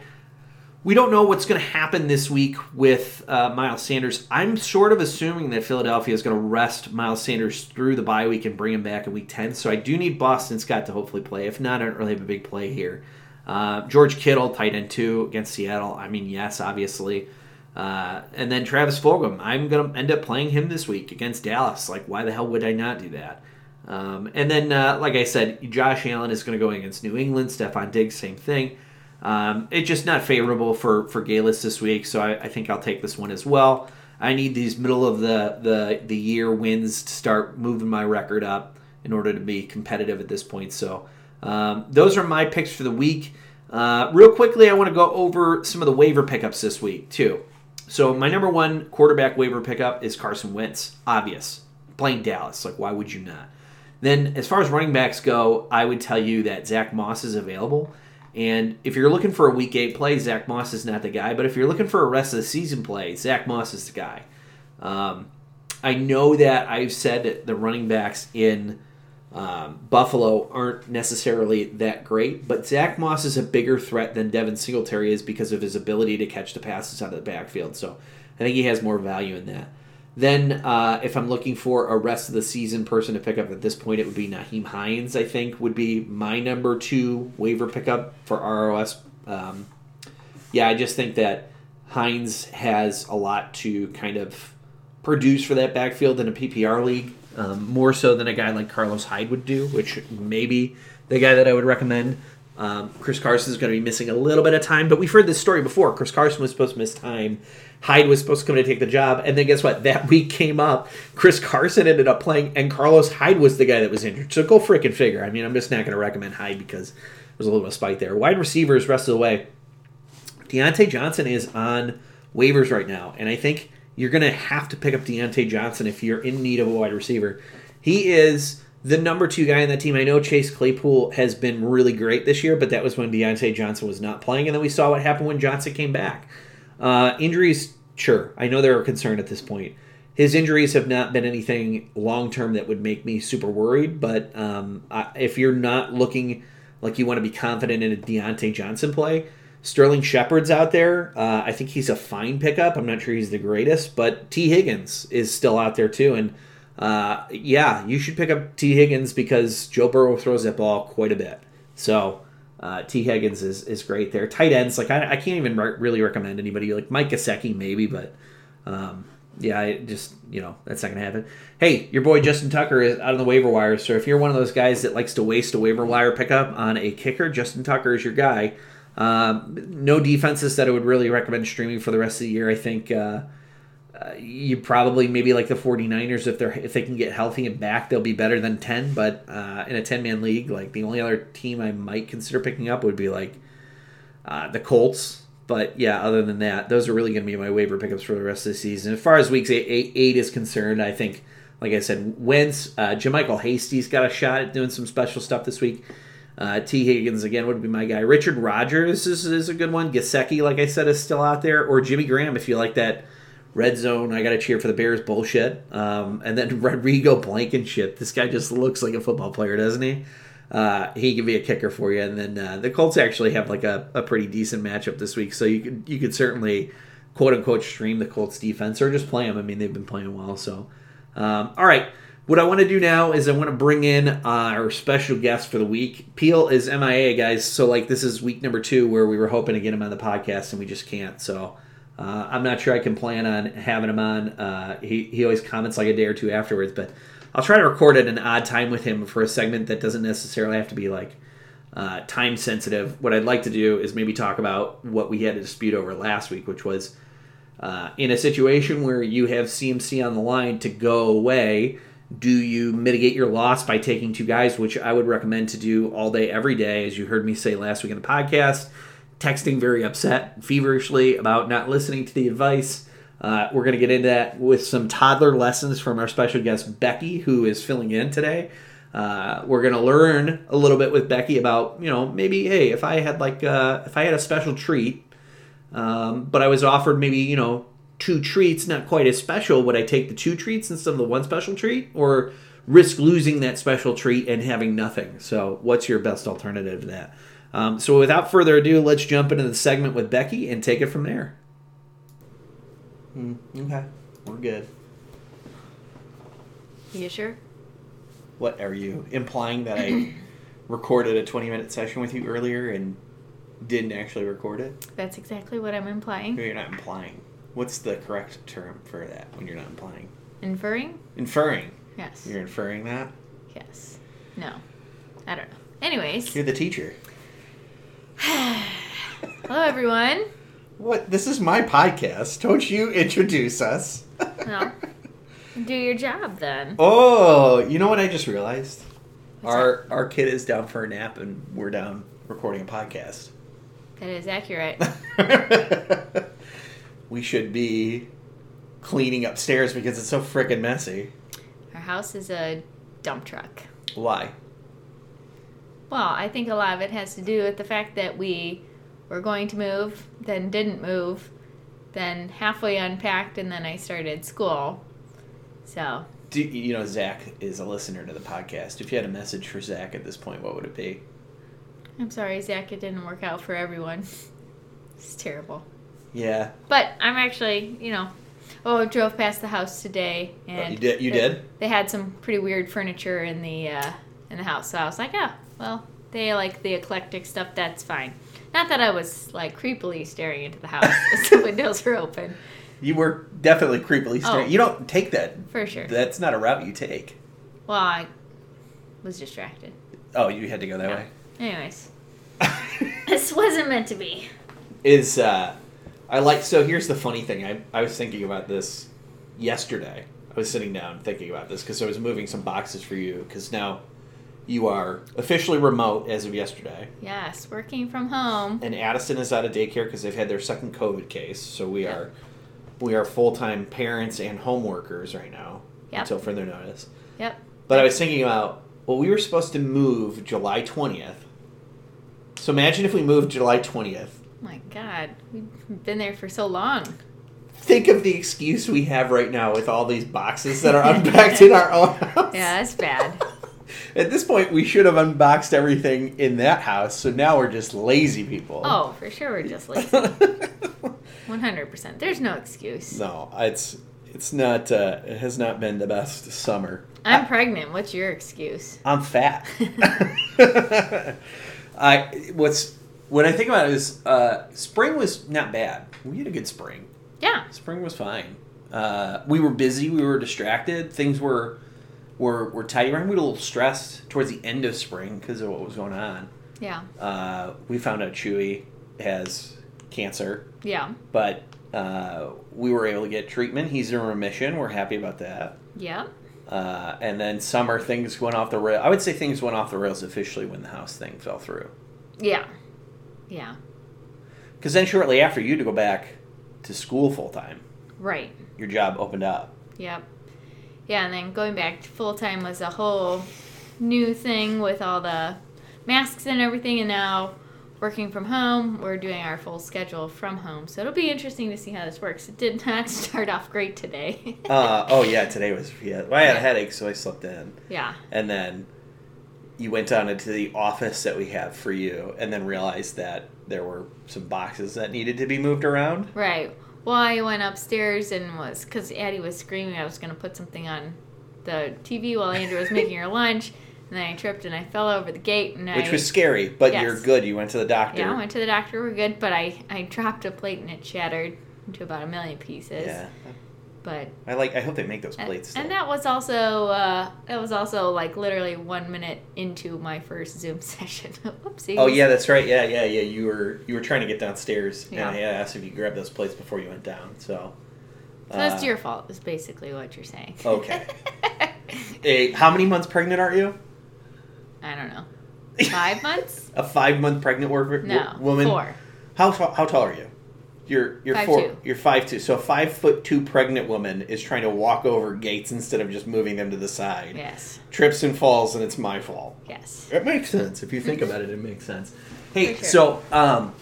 We don't know what's going to happen this week with uh, Miles Sanders. I'm sort of assuming that Philadelphia is going to rest Miles Sanders through the bye week and bring him back in week 10. So I do need Boston Scott to hopefully play. If not, I don't really have a big play here. Uh, George Kittle, tight end two against Seattle. I mean, yes, obviously. Uh, and then Travis Fulgham. I'm going to end up playing him this week against Dallas. Like, why the hell would I not do that? Um, and then, uh, like I said, Josh Allen is going to go against New England. Stefon Diggs, same thing. Um, it's just not favorable for for Galis this week, so I, I, think I'll take this one as well. I need these middle of the, the the year wins to start moving my record up in order to be competitive at this point. So um, those are my picks for the week. Uh, real quickly, I want to go over some of the waiver pickups this week too. So my number one quarterback waiver pickup is Carson Wentz. Obvious, playing Dallas. Like why would you not? Then, as far as running backs go, I would tell you that Zach Moss is available. And if you're looking for a week eight play, Zach Moss is not the guy. But if you're looking for a rest of the season play, Zach Moss is the guy. Um, I know that I've said that the running backs in um, Buffalo aren't necessarily that great, but Zach Moss is a bigger threat than Devin Singletary is because of his ability to catch the passes out of the backfield. So I think he has more value in that. Then, uh, if I'm looking for a rest of the season person to pick up at this point, it would be Nyheim Hines. I think would be my number two waiver pickup for ROS. Um, yeah, I just think that Hines has a lot to kind of produce for that backfield in a PPR league, um, more so than a guy like Carlos Hyde would do, which maybe the guy that I would recommend. Um, Chris Carson is going to be missing a little bit of time, but we've heard this story before. Chris Carson was supposed to miss time Hyde was supposed to come to take the job, and then guess what? That [LAUGHS] week came up. Chris Carson ended up playing, and Carlos Hyde was the guy that was injured. So go freaking figure. I mean, I'm just not going to recommend Hyde because there's a little bit of spite there. Wide receivers, rest of the way. Diontae Johnson is on waivers right now, and I think you're going to have to pick up Diontae Johnson if you're in need of a wide receiver. He is the number two guy on that team. I know Chase Claypool has been really great this year, but that was when Diontae Johnson was not playing, and then we saw what happened when Johnson came back. Uh, injuries, sure. I know they're a concern at this point. His injuries have not been anything long term that would make me super worried. But um, I, if you're not looking like you want to be confident in a Diontae Johnson play, Sterling Shepard's out there. Uh, I think he's a fine pickup. I'm not sure he's the greatest, but Tee Higgins is still out there too. And uh, yeah, you should pick up Tee Higgins because Joe Burrow throws that ball quite a bit. So uh, Tee Higgins is, is great there. Tight ends, like I, I can't even re- really recommend anybody like Mike Gesicki maybe, but um, yeah, I just you know that's not gonna happen. Hey, your boy Justin Tucker is out on the waiver wire, so if you're one of those guys that likes to waste a waiver wire pickup on a kicker, Justin Tucker is your guy. Um, no defenses that I would really recommend streaming for the rest of the year. I think. Uh, uh, you probably maybe like the 49ers if they're if they can get healthy and back they'll be better than 10 but uh, in a 10 man league like the only other team i might consider picking up would be like uh, the colts but yeah other than that those are really going to be my waiver pickups for the rest of the season as far as weeks eight, eight, eight is concerned i think like i said wentz uh, JaMycal Hasty's got a shot at doing some special stuff this week uh, Tee Higgins again would be my guy. Richard Rodgers is, is a good one. Gesicki, like I said, is still out there. Or Jimmy Graham if you like that Red Zone, I got to cheer for the Bears bullshit. Um, and then [LAUGHS] Rodrigo Blankenship. This guy just looks like a football player, doesn't he? uh, he could be a kicker for you. And then uh, the Colts actually have like a, a pretty decent matchup this week, so you could you could certainly quote unquote stream the Colts defense or just play them. I mean, they've been playing well. So, um, all right. What I want to do now is I want to bring in our special guest for the week. Peel is MIA, guys. So like this is week number two where we were hoping to get him on the podcast and we just can't. So uh, I'm not sure I can plan on having him on. Uh, he he always comments like a day or two afterwards, but I'll try to record at an odd time with him for a segment that doesn't necessarily have to be like uh, time sensitive. What I'd like to do is maybe talk about what we had a dispute over last week, which was uh, in a situation where you have CMC on the line to go away. Do you mitigate your loss by taking two guys, which I would recommend to do all day, every day, as you heard me say last week in the podcast? Texting very upset, feverishly about not listening to the advice. Uh, we're going to get into that with some toddler lessons from our special guest, Becky, who is filling in today. Uh, we're going to learn a little bit with Becky about, you know, maybe, hey, if I had like, uh, if I had a special treat, um, but I was offered maybe, you know, two treats, not quite as special, would I take the two treats instead of the one special treat or risk losing that special treat and having nothing? So, what's your best alternative to that? Um, so, without further ado, let's jump into the segment with Becky and take it from there. Mm, okay, we're good. You sure? What are you implying that I [CLEARS THROAT] recorded a 20 minute session with you earlier and didn't actually record it? That's exactly what I'm implying. No, you're not implying. What's the correct term for that when you're not implying? Inferring? Inferring. Yes. You're inferring that? Yes. No. I don't know. Anyways. You're the teacher. [SIGHS] Hello, everyone. What? This is my podcast. Don't you introduce us? [LAUGHS] No. Do your job then. Oh, you know what I just realized? What's our our kid is down for a nap and we're down recording a podcast. That is accurate. [LAUGHS] we should be cleaning upstairs because it's so freaking messy. Our house is a dump truck. Why? Well, I think a lot of it has to do with the fact that we were going to move, then didn't move, then halfway unpacked, and then I started school. So, Do, you know Zach is a listener to the podcast. If you had a message for Zach at this point, what would it be? I'm sorry, Zach, it didn't work out for everyone. It's terrible. Yeah. But I'm actually, you know, oh, I drove past the house today, and Oh, you did- you they, did? They had some pretty weird furniture in the uh, in the house, so I was like, yeah, well, they like the eclectic stuff. That's fine. Not that I was like creepily staring into the house as the [LAUGHS] windows were open, You were definitely creepily staring. Oh. You don't take that. for sure. That's not a route you take. Well, I was distracted. Oh, you had to go that Yeah. way. Anyways, [LAUGHS] this wasn't meant to be. is uh I like so here's the funny thing. I I was thinking about this yesterday. I was sitting down thinking about this because I was moving some boxes for you because now you are officially remote as of yesterday. Yes, working from home. And Addison is out of daycare because they've had their second COVID case. So we Yep. are we are full time parents and home workers right now Yep. until further notice. Yep. But I was thinking about well, we were supposed to move July twentieth. So imagine if we moved July twentieth. Oh my God, we've been there for so long. Think of the excuse we have right now with all these boxes that are unpacked in our [LAUGHS] own house. Yeah, that's bad. [LAUGHS] [LAUGHS] At this point, we should have unboxed everything in that house. So now we're just lazy people. Oh, for sure, we're just lazy. [LAUGHS] 100%. There's no excuse. no, it's it's not. Uh, it has not been the best summer. I'm pregnant. What's your excuse? I'm fat. [LAUGHS] I what's what I think about is uh, spring was not bad. We had a good spring. Yeah. Spring was fine. Uh, we were busy. We were distracted. Things were were were tight. We were a little stressed towards the end of spring because of what was going on. Yeah. Uh, we found out Chewy has cancer, Yeah. but uh, we were able to get treatment. He's in remission. We're happy about that. Yeah. Uh, and then summer things went off the rail. I would say things went off the rails officially when the house thing fell through. Yeah. Yeah. Because then shortly after, you had to go back to school full time. Right. Your job opened up. Yep. Yeah, and then going back to full time was a whole new thing with all the masks and everything, and now working from home, we're doing our full schedule from home. So it'll be interesting to see how this works. It did [LAUGHS] not start off great today. [LAUGHS] Uh, oh yeah, today was yeah. Well, I had a headache, so I slept in, yeah. and then you went down into the office that we have for you, and then realized that there were some boxes that needed to be moved around. Right. Well, I went upstairs and was because Addie was screaming I was going to put something on the TV while Andrew was making her lunch, and then I tripped and I fell over the gate and Which I, was scary, but Yes. you're good. You went to the doctor. yeah, I went to the doctor. We're good, but I I dropped a plate and it shattered into about a million pieces. Yeah. But I like. I hope they make those and, plates. Still. and that was also uh, that was also like literally one minute into my first Zoom [LAUGHS] session. Whoopsie. Oh yeah, that's right. Yeah, yeah, yeah. You were you were trying to get downstairs, Yeah. and I asked if you grabbed those plates before you went down. So. So that's uh, your fault. Is basically what you're saying. Okay. [LAUGHS] Hey, how many months pregnant are you? I don't know. Five months? [LAUGHS] A five month pregnant wor- No. woman. Four. How how tall are you? You're you're Five four. two. You're five two. So a five foot two pregnant woman is trying to walk over gates instead of just moving them to the side. Yes. Trips and falls, and it's my fault. Yes. It makes sense if you think about it. It makes sense. Hey, sure. so um,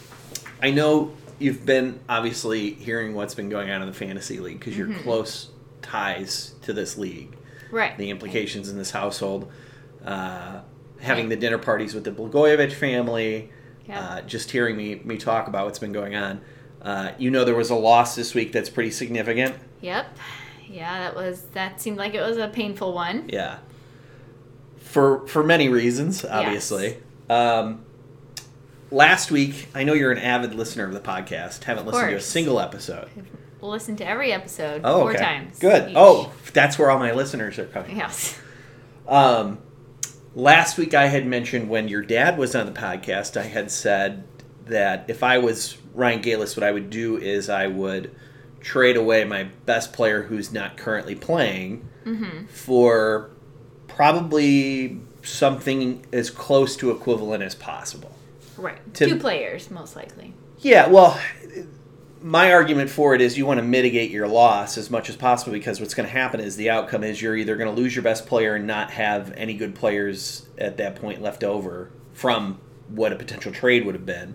I know you've been obviously hearing what's been going on in the fantasy league because you're Mm-hmm. close ties to this league, Right. the implications in this household, uh, having Right. the dinner parties with the Blagojevich family, Yeah. uh, just hearing me me talk about what's been going on. Uh, you know, there was a loss this week that's pretty significant. Yep. Yeah, that was that seemed like it was a painful one. Yeah. For for many reasons, obviously. Um, last week, I know you're an avid listener of the podcast. Haven't listened to a single episode. Listen to every episode Oh, four okay. times. Good. each. Oh, that's where all my listeners are coming. Yes. Um, last week, I had mentioned when your dad was on the podcast, I had said that if I was Ryan Galis, what I would do is I would trade away my best player who's not currently playing Mm-hmm. for probably something as close to equivalent as possible. Right. To- Two players, most likely. Yeah, well, my argument for it is you want to mitigate your loss as much as possible because what's going to happen is the outcome is you're either going to lose your best player and not have any good players at that point left over from what a potential trade would have been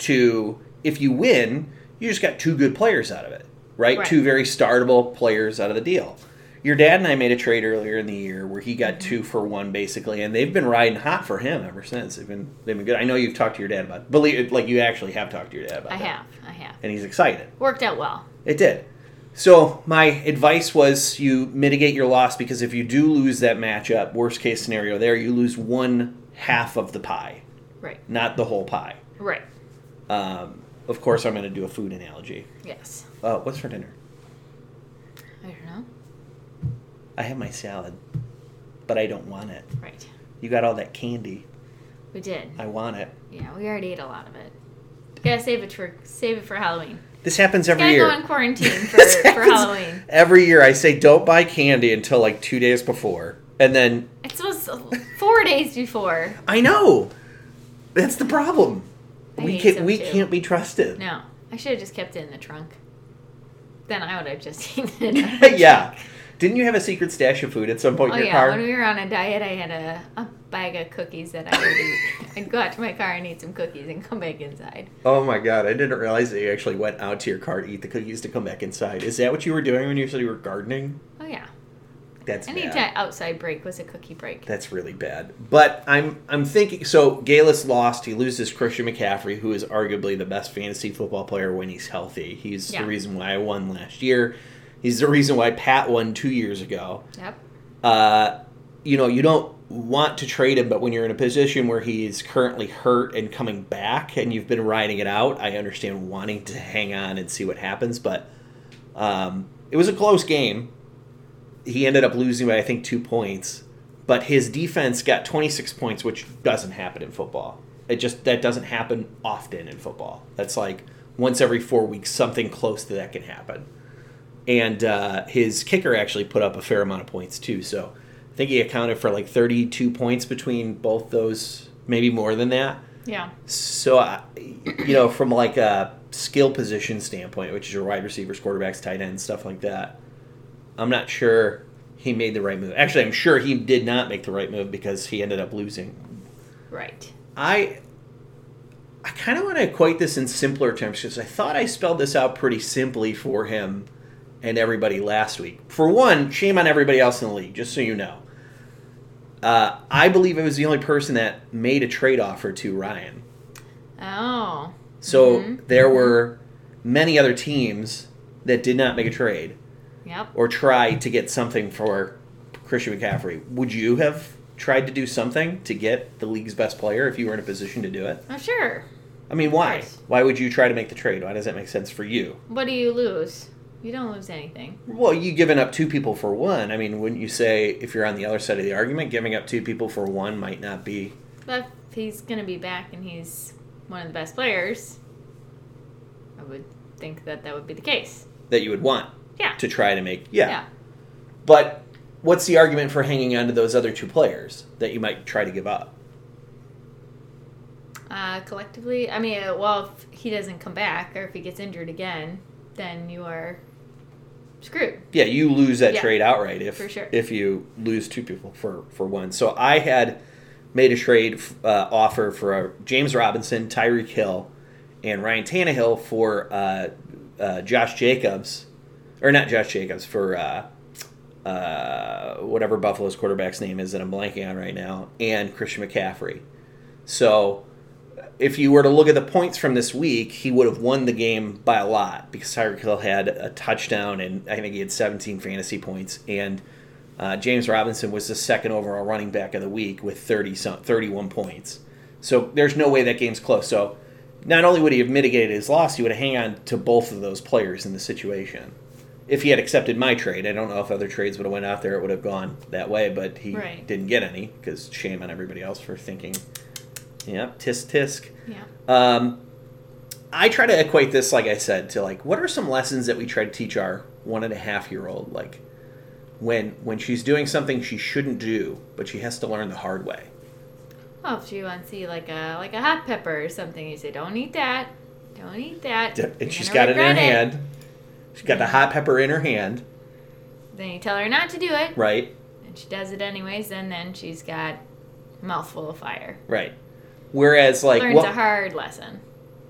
to if you win, you just got two good players out of it, right? Right. Two very startable players out of the deal. Your dad and I made a trade earlier in the year where he got mm-hmm. two for one basically, and they've been riding hot for him ever since. They've been they've been good. I know you've talked to your dad about believe it, like you actually have talked to your dad about I that, have. I have. and he's excited. Worked out well. It did. So my advice was you mitigate your loss because if you do lose that matchup, worst case scenario there, you lose one half of the pie, Right. not the whole pie. Right. Um, of course, I'm going to do a food analogy. Yes. Uh, what's for dinner? I don't know. I have my salad, but I don't want it. Right. You got all that candy. We did. I want it. Yeah, we already ate a lot of it. Gotta save it for save it for Halloween. This happens every Gotta year. go on quarantine [LAUGHS] for, for Halloween. Every year, I say don't buy candy until like two days before, and then It was four days before. I know that's the problem. I we can't we too. can't be trusted. No, I should have just kept it in the trunk. Then I would have just [LAUGHS] eaten it. [LAUGHS] yeah. Didn't you have a secret stash of food at some point Oh in your car? yeah, car? when we were on a diet, I had a, a bag of cookies that I would eat. [LAUGHS] I'd go out to my car and eat some cookies and come back inside. oh my god, I didn't realize that you actually went out to your car to eat the cookies to come back inside. Is that what you were doing when you said you were gardening? That's any bad. outside break was a cookie break. That's really bad. But I'm I'm thinking so Galis lost, he loses Christian McCaffrey, who is arguably the best fantasy football player when he's healthy. He's Yeah. the reason why I won last year. He's the reason why Pat won two years ago. Yep. uh, you know, you don't want to trade him, but when you're in a position where he's currently hurt and coming back and you've been riding it out, I understand wanting to hang on and see what happens. But um, it was a close game. He ended up losing by, I think, two points. But his defense got 26 points, which doesn't happen in football. It just, that doesn't happen often in football. That's like once every four weeks, something close to that can happen and uh, his kicker actually put up a fair amount of points too. So I think he accounted for like 32 points between both those, maybe more than that. Yeah. So I, you know, from like a skill position standpoint, which is your wide receivers, quarterbacks, tight ends, stuff like that, I'm not sure he made the right move. Actually, I'm sure he did not make the right move because he ended up losing. Right. I I kind of want to equate this in simpler terms because I thought I spelled this out pretty simply for him and everybody last week. For one, shame on everybody else in the league, just so you know. Uh, I believe I was the only person that made a trade offer to Ryan. Oh. So Mhm. there were many other teams that did not make a trade Yep. or try to get something for Christian McCaffrey. Would you have tried to do something to get the league's best player if you were in a position to do it? Oh, sure. I mean, why? Why would you try to make the trade? Why does that make sense for you? What do you lose? You don't lose anything. Well, you giving up two people for one. I mean, wouldn't you say if you're on the other side of the argument, giving up two people for one might not be But if he's going to be back and he's one of the best players, I would think that that would be the case. that you would want Yeah. to try to make? Yeah. Yeah. But what's the argument for hanging on to those other two players that you might try to give up? Uh, collectively, I mean, uh, well, if he doesn't come back or if he gets injured again, then you are screwed. Yeah, you lose that Yeah. trade outright if sure. if you lose two people for for one. So I had made a trade uh, offer for uh, James Robinson, Tyreek Hill, and Ryan Tannehill for uh, uh, Josh Jacobs, or not Josh Jacobs for uh, uh, whatever Buffalo's quarterback's name is that I'm blanking on right now, and Christian McCaffrey. So if you were to look at the points from this week, he would have won the game by a lot because Tyreek Hill had a touchdown and I think he had 17 fantasy points. And uh, James Robinson was the second overall running back of the week with 30 some, 31 points. So there's no way that game's close. So not only would he have mitigated his loss, he would have hang on to both of those players in the situation. If he had accepted my trade, I don't know if other trades would have went out there. It would have gone that way, but he Right. didn't get any because shame on everybody else for thinking. Yeah, tisk tisk. Yeah. Um, I try to equate this, like I said, to like what are some lessons that we try to teach our one and a half year old, like when when she's doing something she shouldn't do, but she has to learn the hard way. Well, if you want to see like a like a hot pepper or something, you say, "Don't eat that. Don't eat that." And You're she's got it in her regret hand. She's got the hot pepper in her hand, Then you tell her not to do it, right? and she does it anyways. And then she's got a mouthful of fire. Right. Whereas, like, Learns what, a hard lesson.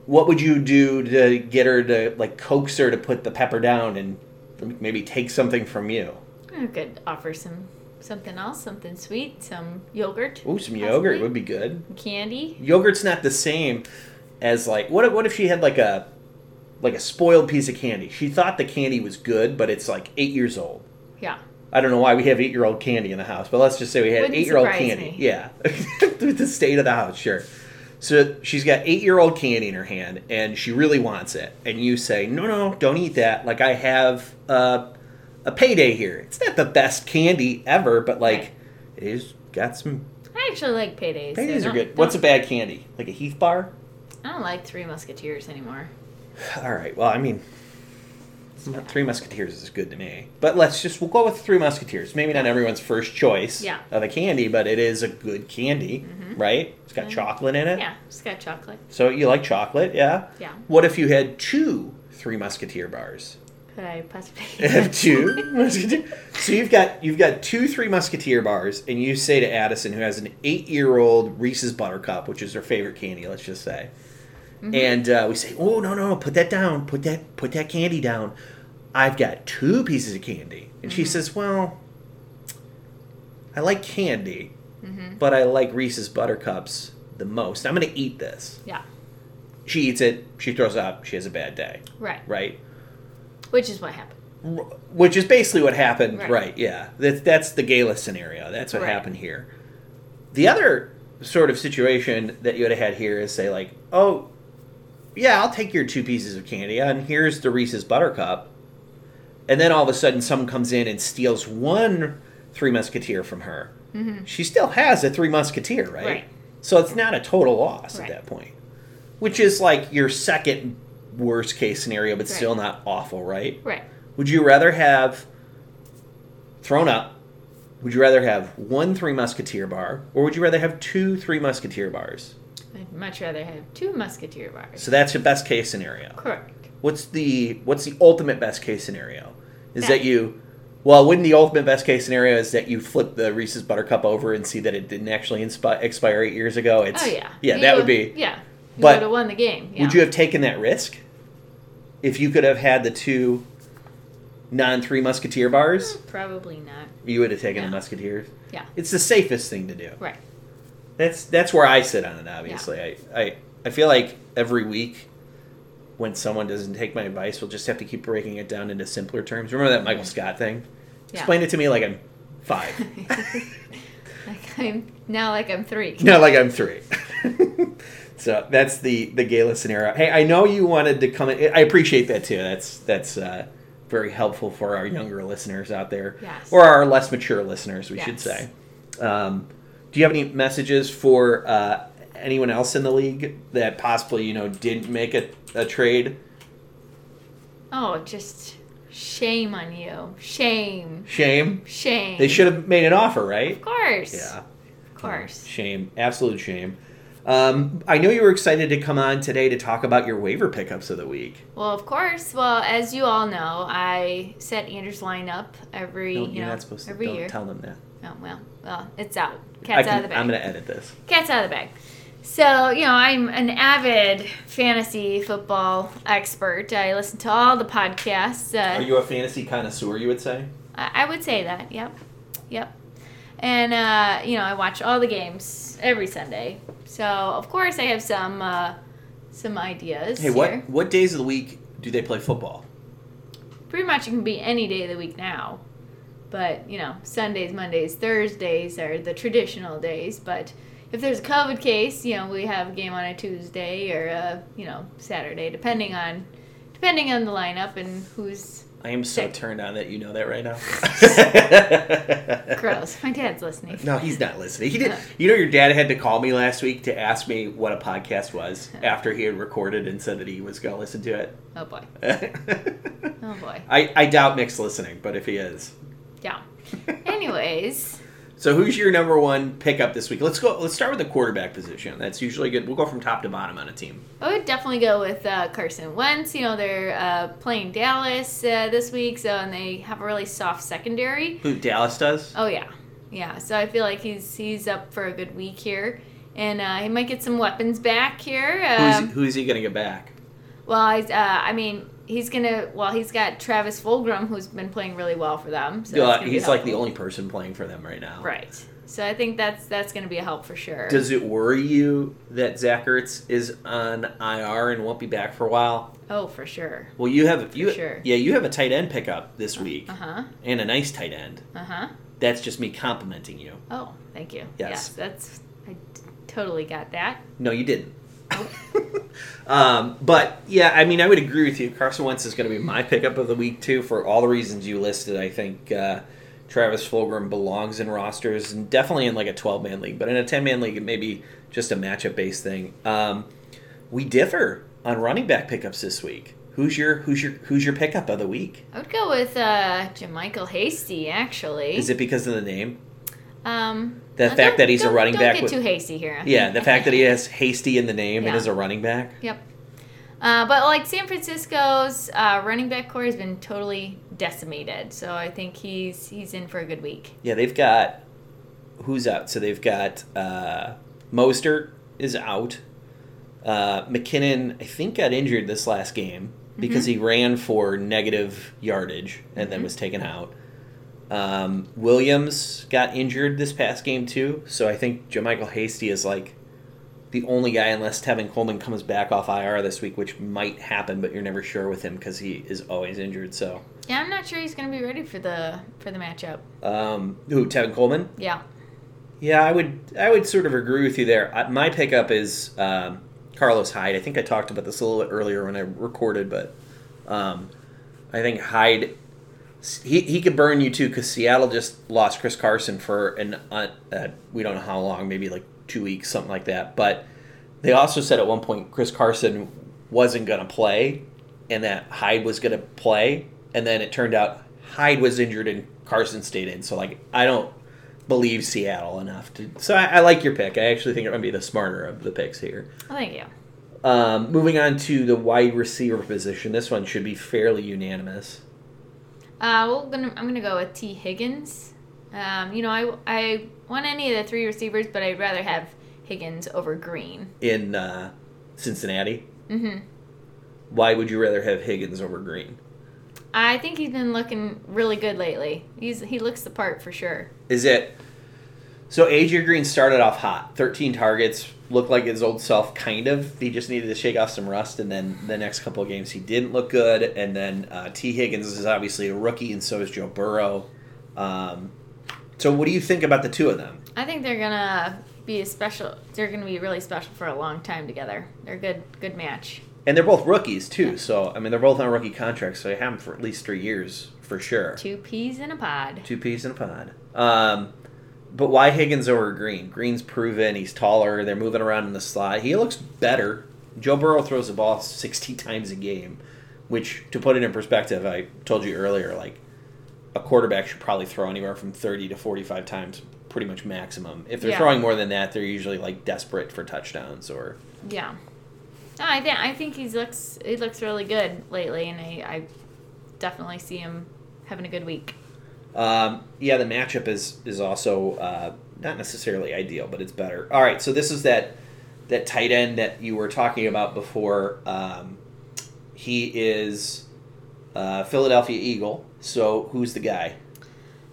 what would you do to get her to like coax her to put the pepper down and maybe take something from you? I could offer some something else, something sweet, some yogurt, Ooh, some yogurt would be good. candy. yogurt's not the same as like what if, what if she had like a like a spoiled piece of candy she thought the candy was good but it's like eight years old Yeah. i don't know why we have eight year old candy in the house but let's just say we had eight year old candy me. yeah [LAUGHS] the state of the house sure so she's got eight year old candy in her hand and she really wants it and you say no no don't eat that like i have uh, a payday here it's not the best candy ever but like Right. it is got some I actually like paydays. so paydays are good what's a bad candy like a heath bar I don't like Three Musketeers anymore. All right. Well, I mean, Three Musketeers is good to me. But let's just we'll go with Three Musketeers. Maybe not everyone's first choice Yeah. of a candy, but it is a good candy, right? It's got Mhm. chocolate in it. Yeah, it's got chocolate. So you like chocolate, yeah? Yeah. What if you had two Three Musketeer bars? Could I possibly [LAUGHS] have two Musketeer. So you've got you've got two Three Musketeer bars, and you say to Addison, who has an eight-year-old Reese's Buttercup, which is her favorite candy, let's just say, Mm-hmm. and uh, we say, "Oh no, no, put that down, put that put that candy down." I've got two pieces of candy, and she Mhm. says, "Well, I like candy, hmm but I like Reese's Buttercups the most. I'm going to eat this." Yeah. She eats it. She throws up. She has a bad day. Right. Right. Which is what happened. R- Which is basically what happened, right? Right. yeah, that's that's the Gala scenario. That's what Right. happened here. The other sort of situation that you would have had here is say like, oh, yeah, I'll take your two pieces of candy, and here's the Reese's Buttercup, and then all of a sudden someone comes in and steals one Three Musketeer from her. hmm She still has a Three Musketeer, right? Right. So it's not a total loss Right. at that point, which is like your second worst case scenario, but Right. still not awful, right? Right. Would you rather have thrown up? Would you rather have one Three Musketeer bar, or would you rather have two Three Musketeer bars? Much rather have two Musketeer bars. So that's your best case scenario. Correct. What's the what's the ultimate best case scenario? Is that That- you? Well, wouldn't the ultimate best case scenario is that you flip the Reese's Buttercup over and see that it didn't actually inspi- expire eight years ago? It's, oh yeah. yeah, You that would would- be. Yeah. You But would have won the game. Yeah. Would you have taken that risk if you could have had the two non Three Musketeer bars, mm, Probably not. you would have taken the Musketeers. Yeah. It's the safest thing to do. Right. That's that's where I sit on it. Obviously, I, I I feel like every week when someone doesn't take my advice, we'll just have to keep breaking it down into simpler terms. Remember that Michael Scott thing? Yeah. Explain it to me like I'm five, [LAUGHS] Like I'm now like I'm three. Now, like I'm three. [LAUGHS] so that's the the Gala scenario. Hey, I know you wanted to come. in. I appreciate that too. That's that's uh, very helpful for our younger listeners out there, Yes. or our less mature listeners, we should say. Um, do you have any messages for uh, anyone else in the league that possibly you know didn't make a, a trade? Oh, just shame on you. Shame. Shame. Shame. They should have made an offer, right? Of course. Yeah. Of course. Shame. Absolute shame. Um, I know you were excited to come on today to talk about your waiver pickups of the week. Well, of course. Well, as you all know, I set Anders' lineup every No, you know not supposed to. every Don't year. tell them that. Oh well, well, it's out. Cat's can- out of the bag. I'm going to edit this. Cat's out of the bag. So, you know, I'm an avid fantasy football expert. I listen to all the podcasts. Uh, Are you a fantasy connoisseur? You would say. I I would say that. Yep. Yep. And uh, you know, I watch all the games every Sunday. So of course I have some uh, some ideas. Hey, what here. what days of the week do they play football? Pretty much it can be any day of the week now. But, you know, Sundays, Mondays, Thursdays are the traditional days. But if there's a COVID case, you know, we have a game on a Tuesday or a, you know, Saturday, depending on depending on the lineup and who's I am so Sick. turned on that you know that right now. [LAUGHS] gross. My dad's listening. No, he's not listening. He did. [LAUGHS] You know, your dad had to call me last week to ask me what a podcast was [LAUGHS] after he had recorded and said that he was going to listen to it. Oh boy. Oh boy. I, I doubt Nick's listening, but if he is, Yeah. [LAUGHS] Anyways, so who's your number one pickup this week? Let's go. Let's start with the quarterback position. That's usually good. We'll go from top to bottom on a team. I would definitely go with uh, Carson Wentz. You know, they're uh, playing Dallas uh, this week, so and they have a really soft secondary. Who Dallas does? Oh yeah, yeah. So I feel like he's he's up for a good week here, and uh, he might get some weapons back here. Um, who's, who's he going to get back? well, I, uh, I mean, he's gonna. Well, he's got Travis Fulgham, who's been playing really well for them. So Uh, he's like the only person playing for them right now. Right. So I think that's that's gonna be a help for sure. Does it worry you that Zach Ertz is on IR and won't be back for a while? oh, for sure. Well, you have you sure. yeah you have a tight end pickup this week Uh huh. and a nice tight end. Uh huh. That's just me complimenting you. Oh, thank you. Yes. that's I t- totally got that. No, you didn't. [LAUGHS] um, but yeah, I mean, I would agree with you. Carson Wentz is going to be my pickup of the week too, for all the reasons you listed. I think uh, Travis Fulgham belongs in rosters and definitely in like a twelve man league, but in a ten man league, it may be just a matchup based thing. Um, we differ on running back pickups this week. Who's your who's your who's your pickup of the week? I would go with uh, JaMycal Hasty. Actually, Is it because of the name? Um, The uh, fact don't- that he's a don't- running don't back get with- too hasty here. Yeah, the fact that he has Hasty in the name and is a running back. Yep. Uh, but like San Francisco's uh, running back corps has been totally decimated, so I think he's he's in for a good week. Yeah, they've got who's out? So they've got uh, Mostert is out. Uh, McKinnon, I think, got injured this last game because he ran for negative yardage and then Mhm. was taken out. Um, Williams got injured this past game too, so I think JaMycal Hasty is like the only guy, unless Tevin Coleman comes back off IR this week, which might happen, but you're never sure with him because he is always injured. So, Yeah, I'm not sure he's going to be ready for the for the matchup. um, who Tevin Coleman? Yeah. Yeah, I would I would sort of agree with you there. I- My pickup is um, Carlos Hyde. I think I talked about this a little bit earlier when I recorded, but um, I think Hyde he, he could burn you too because Seattle just lost Chris Carson for an uh, uh, we don't know how long, maybe like two weeks, something like that. But they also said at one point Chris Carson wasn't going to play, and that Hyde was going to play, and then it turned out Hyde was injured and Carson stayed in. So like I don't believe Seattle enough to. So I, I like your pick. I actually think it might be the smarter of the picks here. Well, thank you. Um, moving on to the wide receiver position, this one should be fairly unanimous. Uh, well, gonna, I'm gonna go with Tee Higgins. Um, you know, I, I want any of the three receivers, but I'd rather have Higgins over Green. in uh, Cincinnati. Mm-hmm. Why would you rather have Higgins over Green? I think he's been looking really good lately. He's he looks the part for sure. Is it? So AJ Green started off hot, 13 targets, looked like his old self, kind of. He just needed to shake off some rust, and then the next couple of games he didn't look good. And then uh, Tee Higgins is obviously a rookie, and so is Joe Burrow. Um, so what do you think about the two of them? I think they're gonna be a special. They're gonna be really special for a long time together. They're a good good match. And they're both rookies too, so I mean they're both on rookie contracts, so they have them for at least three years for sure. Two peas in a pod. Two peas in a pod. Um, but why Higgins over Green? Green's proven he's taller. They're moving around in the slot. He looks better. Joe Burrow throws the ball [LAUGHS] sixty times a game, which to put it in perspective, I told you earlier, like a quarterback should probably throw anywhere from thirty to forty-five times, pretty much maximum. If they're Yeah. throwing more than that, they're usually like desperate for touchdowns or. Yeah. No, I think I think he looks he looks really good lately, and I, I definitely see him having a good week. Um, yeah, the matchup is is also uh, not necessarily ideal, but it's better. All right, so this is that that tight end that you were talking about before. Um, he is uh, Philadelphia Eagle. So who's the guy?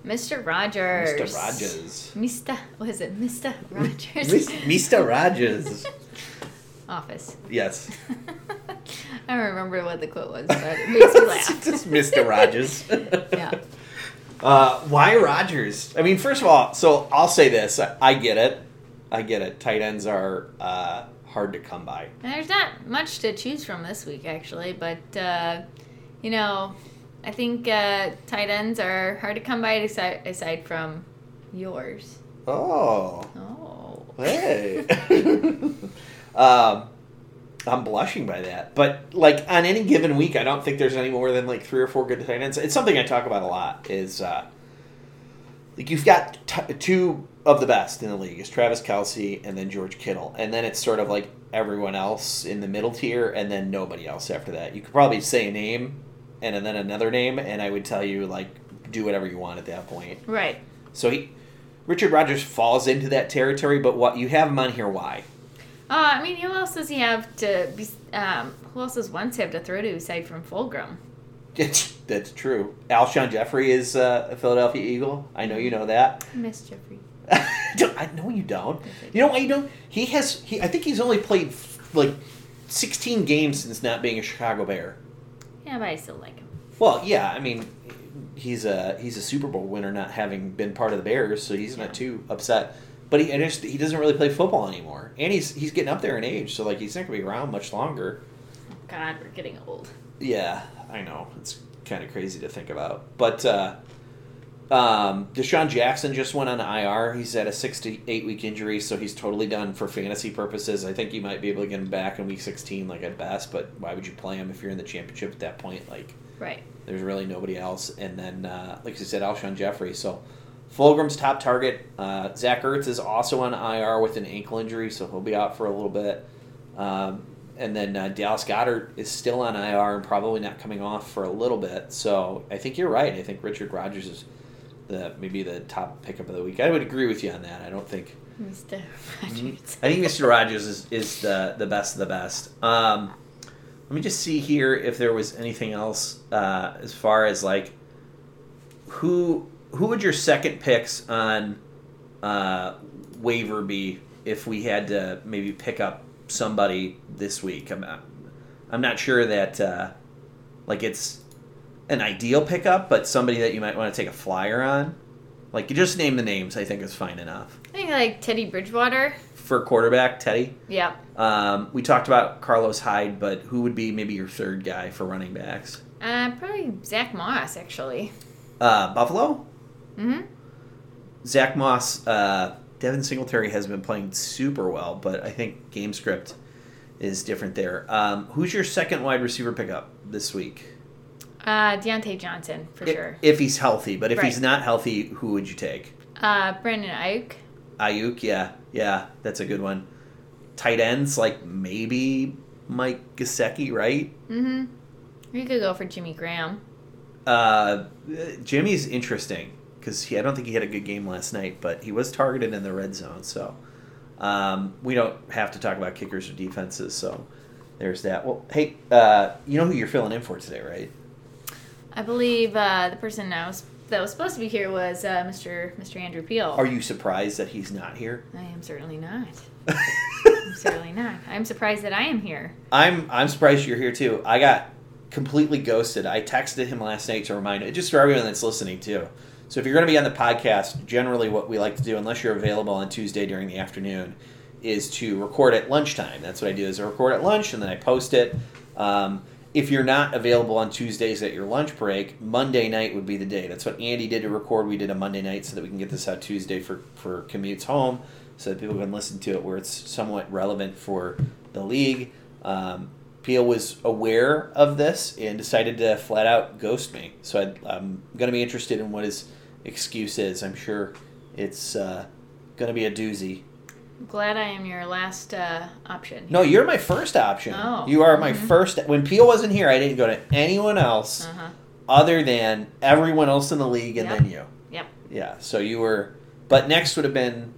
Mr. Rogers. Mr. Rogers. Mr. What is it? Mr. Rogers. Mr. Rogers. [LAUGHS] Office. Yes, [LAUGHS] I don't remember what the quote was, but it makes me [LAUGHS] laugh. just Mr. Rogers. yeah. Uh, why Rogers? I mean, first of all, so I'll say this: I, I get it. I get it. Tight ends are uh, hard to come by. And there's not much to choose from this week, actually, but uh, you know, I think uh, tight ends are hard to come by aside, aside from yours. Oh. Oh. Hey. [LAUGHS] [LAUGHS] um, I'm blushing by that. But like on any given week, I don't think there's any more than like three or four good tight ends. It's something I talk about a lot. Is uh, like you've got t- two of the best in the league. is Travis Kelce and then George Kittle, and then it's sort of like everyone else in the middle tier, and then nobody else after that. You could probably say a name and then another name, and I would tell you like do whatever you want at that point. Right. So he, Richard Rodgers falls into that territory, but what you have him on here? Why? Uh, I mean, who else does he have to be? Um, who else does Wentz have to throw to aside from Fulgham? That's true. Alshon Jeffery is uh, a Philadelphia Eagle. I know you know that. I miss Jeffery. [LAUGHS] I know you don't. You know why you don't? He has. He. I think he's only played like sixteen games since not being a Chicago Bear. Yeah, but I still like him. Well, yeah. I mean, he's a he's a Super Bowl winner, not having been part of the Bears, so he's Yeah. not too upset. But he, and just, he doesn't really play football anymore, and he's he's getting up there in age, so like he's not gonna be around much longer. God, we're getting old. Yeah, I know. It's kind of crazy to think about. But uh, um, DeSean Jackson just went on IR. He's had a six to eight week injury, so he's totally done for fantasy purposes. I think you might be able to get him back in week 16, like at best, but why would you play him if you're in the championship at that point? Like, Right. there's really nobody else. And then, uh, like you said, Alshon Jeffery. So Fulgham's top target. Uh, Zach Ertz is also on IR with an ankle injury, so he'll be out for a little bit. Um, and then uh, Dallas Goedert is still on IR and probably not coming off for a little bit. So I think you're right. I think Richard Rodgers is the maybe the top pickup of the week. I would agree with you on that. I don't think Mr. Rogers. Mm-hmm. I think Mr. Rogers is, is the, the best of the best. Um, let me just see here if there was anything else uh, as far as like who who would your second picks on uh, waiver be if we had to maybe pick up somebody this week? I'm not, I'm not sure that uh, like it's an ideal pickup, but somebody that you might want to take a flyer on. Like you just name the names, I think is fine enough I think like Teddy Bridgewater. for quarterback Teddy. Yep. Um, we talked about Carlos Hyde, but who would be maybe your third guy for running backs? Uh, probably Zach Moss actually. Uh, Buffalo. Mm-hmm. Zach Moss. Uh, Devin Singletary has been playing super well, but I think game script is different there. Um, who's your second wide receiver pickup this week? Uh, Diontae Johnson for If- sure. If he's healthy, but if he's not healthy, who would you take? Uh, Brandon Aiyuk. Aiyuk, yeah, yeah, that's a good one. Tight ends, like maybe Mike Gesicki, right? Mm-hmm. You could go for Jimmy Graham. Uh, Jimmy's interesting because I don't think he had a good game last night, but he was targeted in the red zone. So um, we don't have to talk about kickers or defenses. So there's that. Well, hey, uh, you know who you're filling in for today, right? I believe uh, the person that was, that was supposed to be here was uh, Mr. Mr. Andrew Peel. Are you surprised that he's not here? I am certainly not. [LAUGHS] I'm certainly not. I'm surprised that I am here. I'm I'm surprised you're here too. I got completely ghosted. I texted him last night to remind him, just for everyone that's listening too. So if you're going to be on the podcast, generally what we like to do, unless you're available on Tuesday during the afternoon, is to record at lunchtime. That's what I do. Is I record at lunch and then I post it. Um, if you're not available on Tuesdays at your lunch break, Monday night would be the day. That's what Andy did to record. We did a Monday night so that we can get this out Tuesday for for commutes home, so that people can listen to it where it's somewhat relevant for the league. Um, Peel was aware of this and decided to flat out ghost me. So i am going to be interested in what his excuse is. I'm sure it's uh, going to be a doozy. I'm glad I am your last uh, option. No, you're my first option. Oh. You are my Mhm. first. When Peel wasn't here, I didn't go to anyone else Uh-huh. other than everyone else in the league and Yep. then you. Yep. Yeah. So you were, but next would have been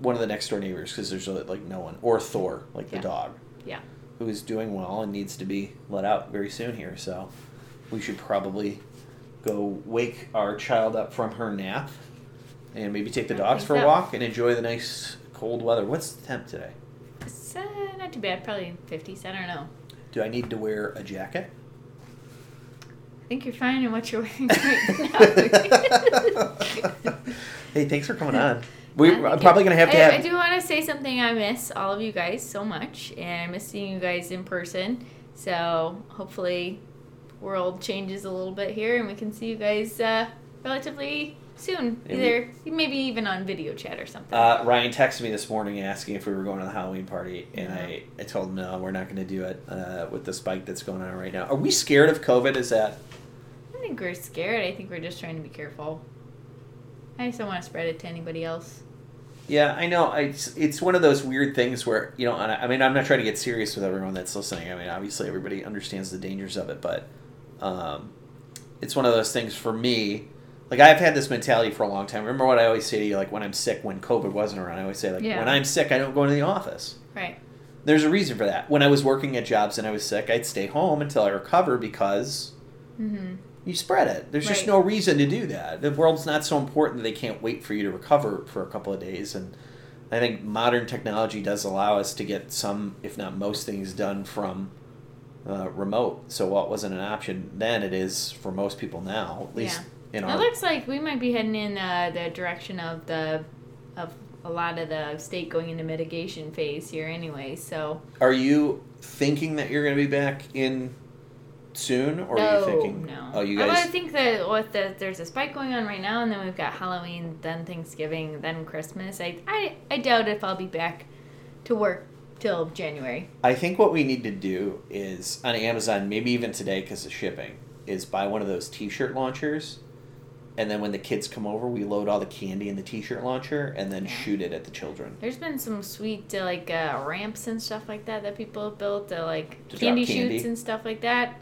one of the next door neighbors because there's like no one or Thor, like the dog. Yeah. Who is doing well and needs to be let out very soon here. So we should probably go wake our child up from her nap and maybe take the I dogs for a so. walk and enjoy the nice cold weather. What's the temp today? It's uh, not too bad. Probably 50s. I don't know. Do I need to wear a jacket? I think you're fine in what you're wearing [LAUGHS] right now. hey, thanks for coming on. [LAUGHS] We, I'm you. probably gonna have to I, have. I do want to say something. I miss all of you guys so much, and I miss seeing you guys in person. So hopefully, world changes a little bit here, and we can see you guys uh, relatively soon. Either maybe even on video chat or something. Uh, Ryan texted me this morning asking if we were going to the Halloween party, and Yeah. I, I told him no, we're not going to do it uh, with the spike that's going on right now. Are we scared of COVID? Is that I think we're scared. I think we're just trying to be careful. I just don't want to spread it to anybody else. Yeah, I know. It's it's one of those weird things where you know. I mean, I'm not trying to get serious with everyone that's listening. I mean, obviously everybody understands the dangers of it, but um, it's one of those things for me. Like I've had this mentality for a long time. Remember what I always say to you, like when I'm sick, when COVID wasn't around, I always say like Yeah. when I'm sick, I don't go into the office. Right. There's a reason for that. When I was working at jobs and I was sick, I'd stay home until I recover because Mm-hmm. you spread it. There's just no reason to do that. The world's not so important that they can't wait for you to recover for a couple of days. And I think modern technology does allow us to get some, if not most things, done from uh, remote. So what wasn't an option then, it is for most people now. At least in It looks like we might be heading in uh, the direction of the of a lot of the state going into mitigation phase here anyway. So Are you thinking that you're going to be back in soon, or are you thinking? no. Oh, you Although I think that with the there's a spike going on right now, and then we've got Halloween, then Thanksgiving, then Christmas. I I, I doubt if I'll be back to work till January. I think what we need to do is on Amazon, maybe even today because of shipping, is buy one of those T-shirt launchers, and then when the kids come over, we load all the candy in the T-shirt launcher and then Yeah. shoot it at the children. There's been some sweet uh, like uh, ramps and stuff like that that people have built, uh, like To candy, candy. shoots and stuff like that.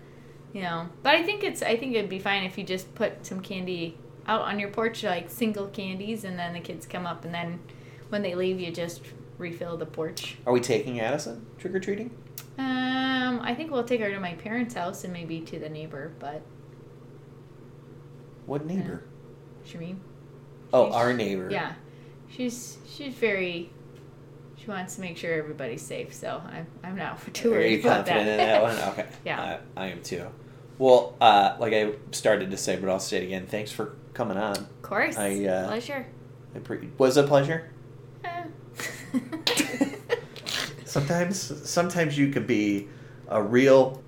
You know, but I think it's I think it'd be fine if you just put some candy out on your porch, like single candies, and then the kids come up, and then when they leave, you just refill the porch. Are we taking Addison trick or treating? Um, I think we'll take her to my parents' house and maybe to the neighbor, but What neighbor? Shameen. Oh, She's- our neighbor. Yeah, she's she's very. She wants to make sure everybody's safe, so I'm I'm not [LAUGHS] too Are worried you about confident that. in that one? [LAUGHS] Okay. Yeah. I, I am too. Well, uh, like I started to say, but I'll say it again. Thanks for coming on. Of course. I, uh, Pleasure. I pre- was it a pleasure. Eh. Sometimes, sometimes you could be a real.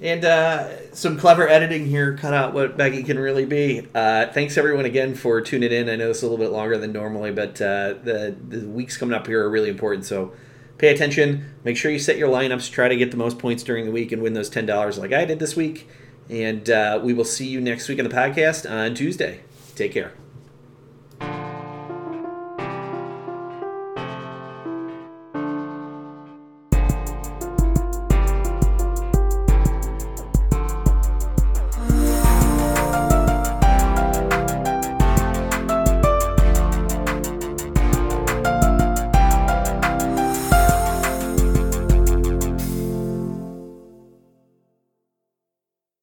And uh, some clever editing here cut out what Becky can really be. Uh, thanks everyone again for tuning in. I know it's a little bit longer than normally, but uh, the the weeks coming up here are really important. So pay attention. Make sure you set your lineups. Try to get the most points during the week and win those ten dollars like I did this week. And uh, we will see you next week on the podcast on Tuesday. Take care.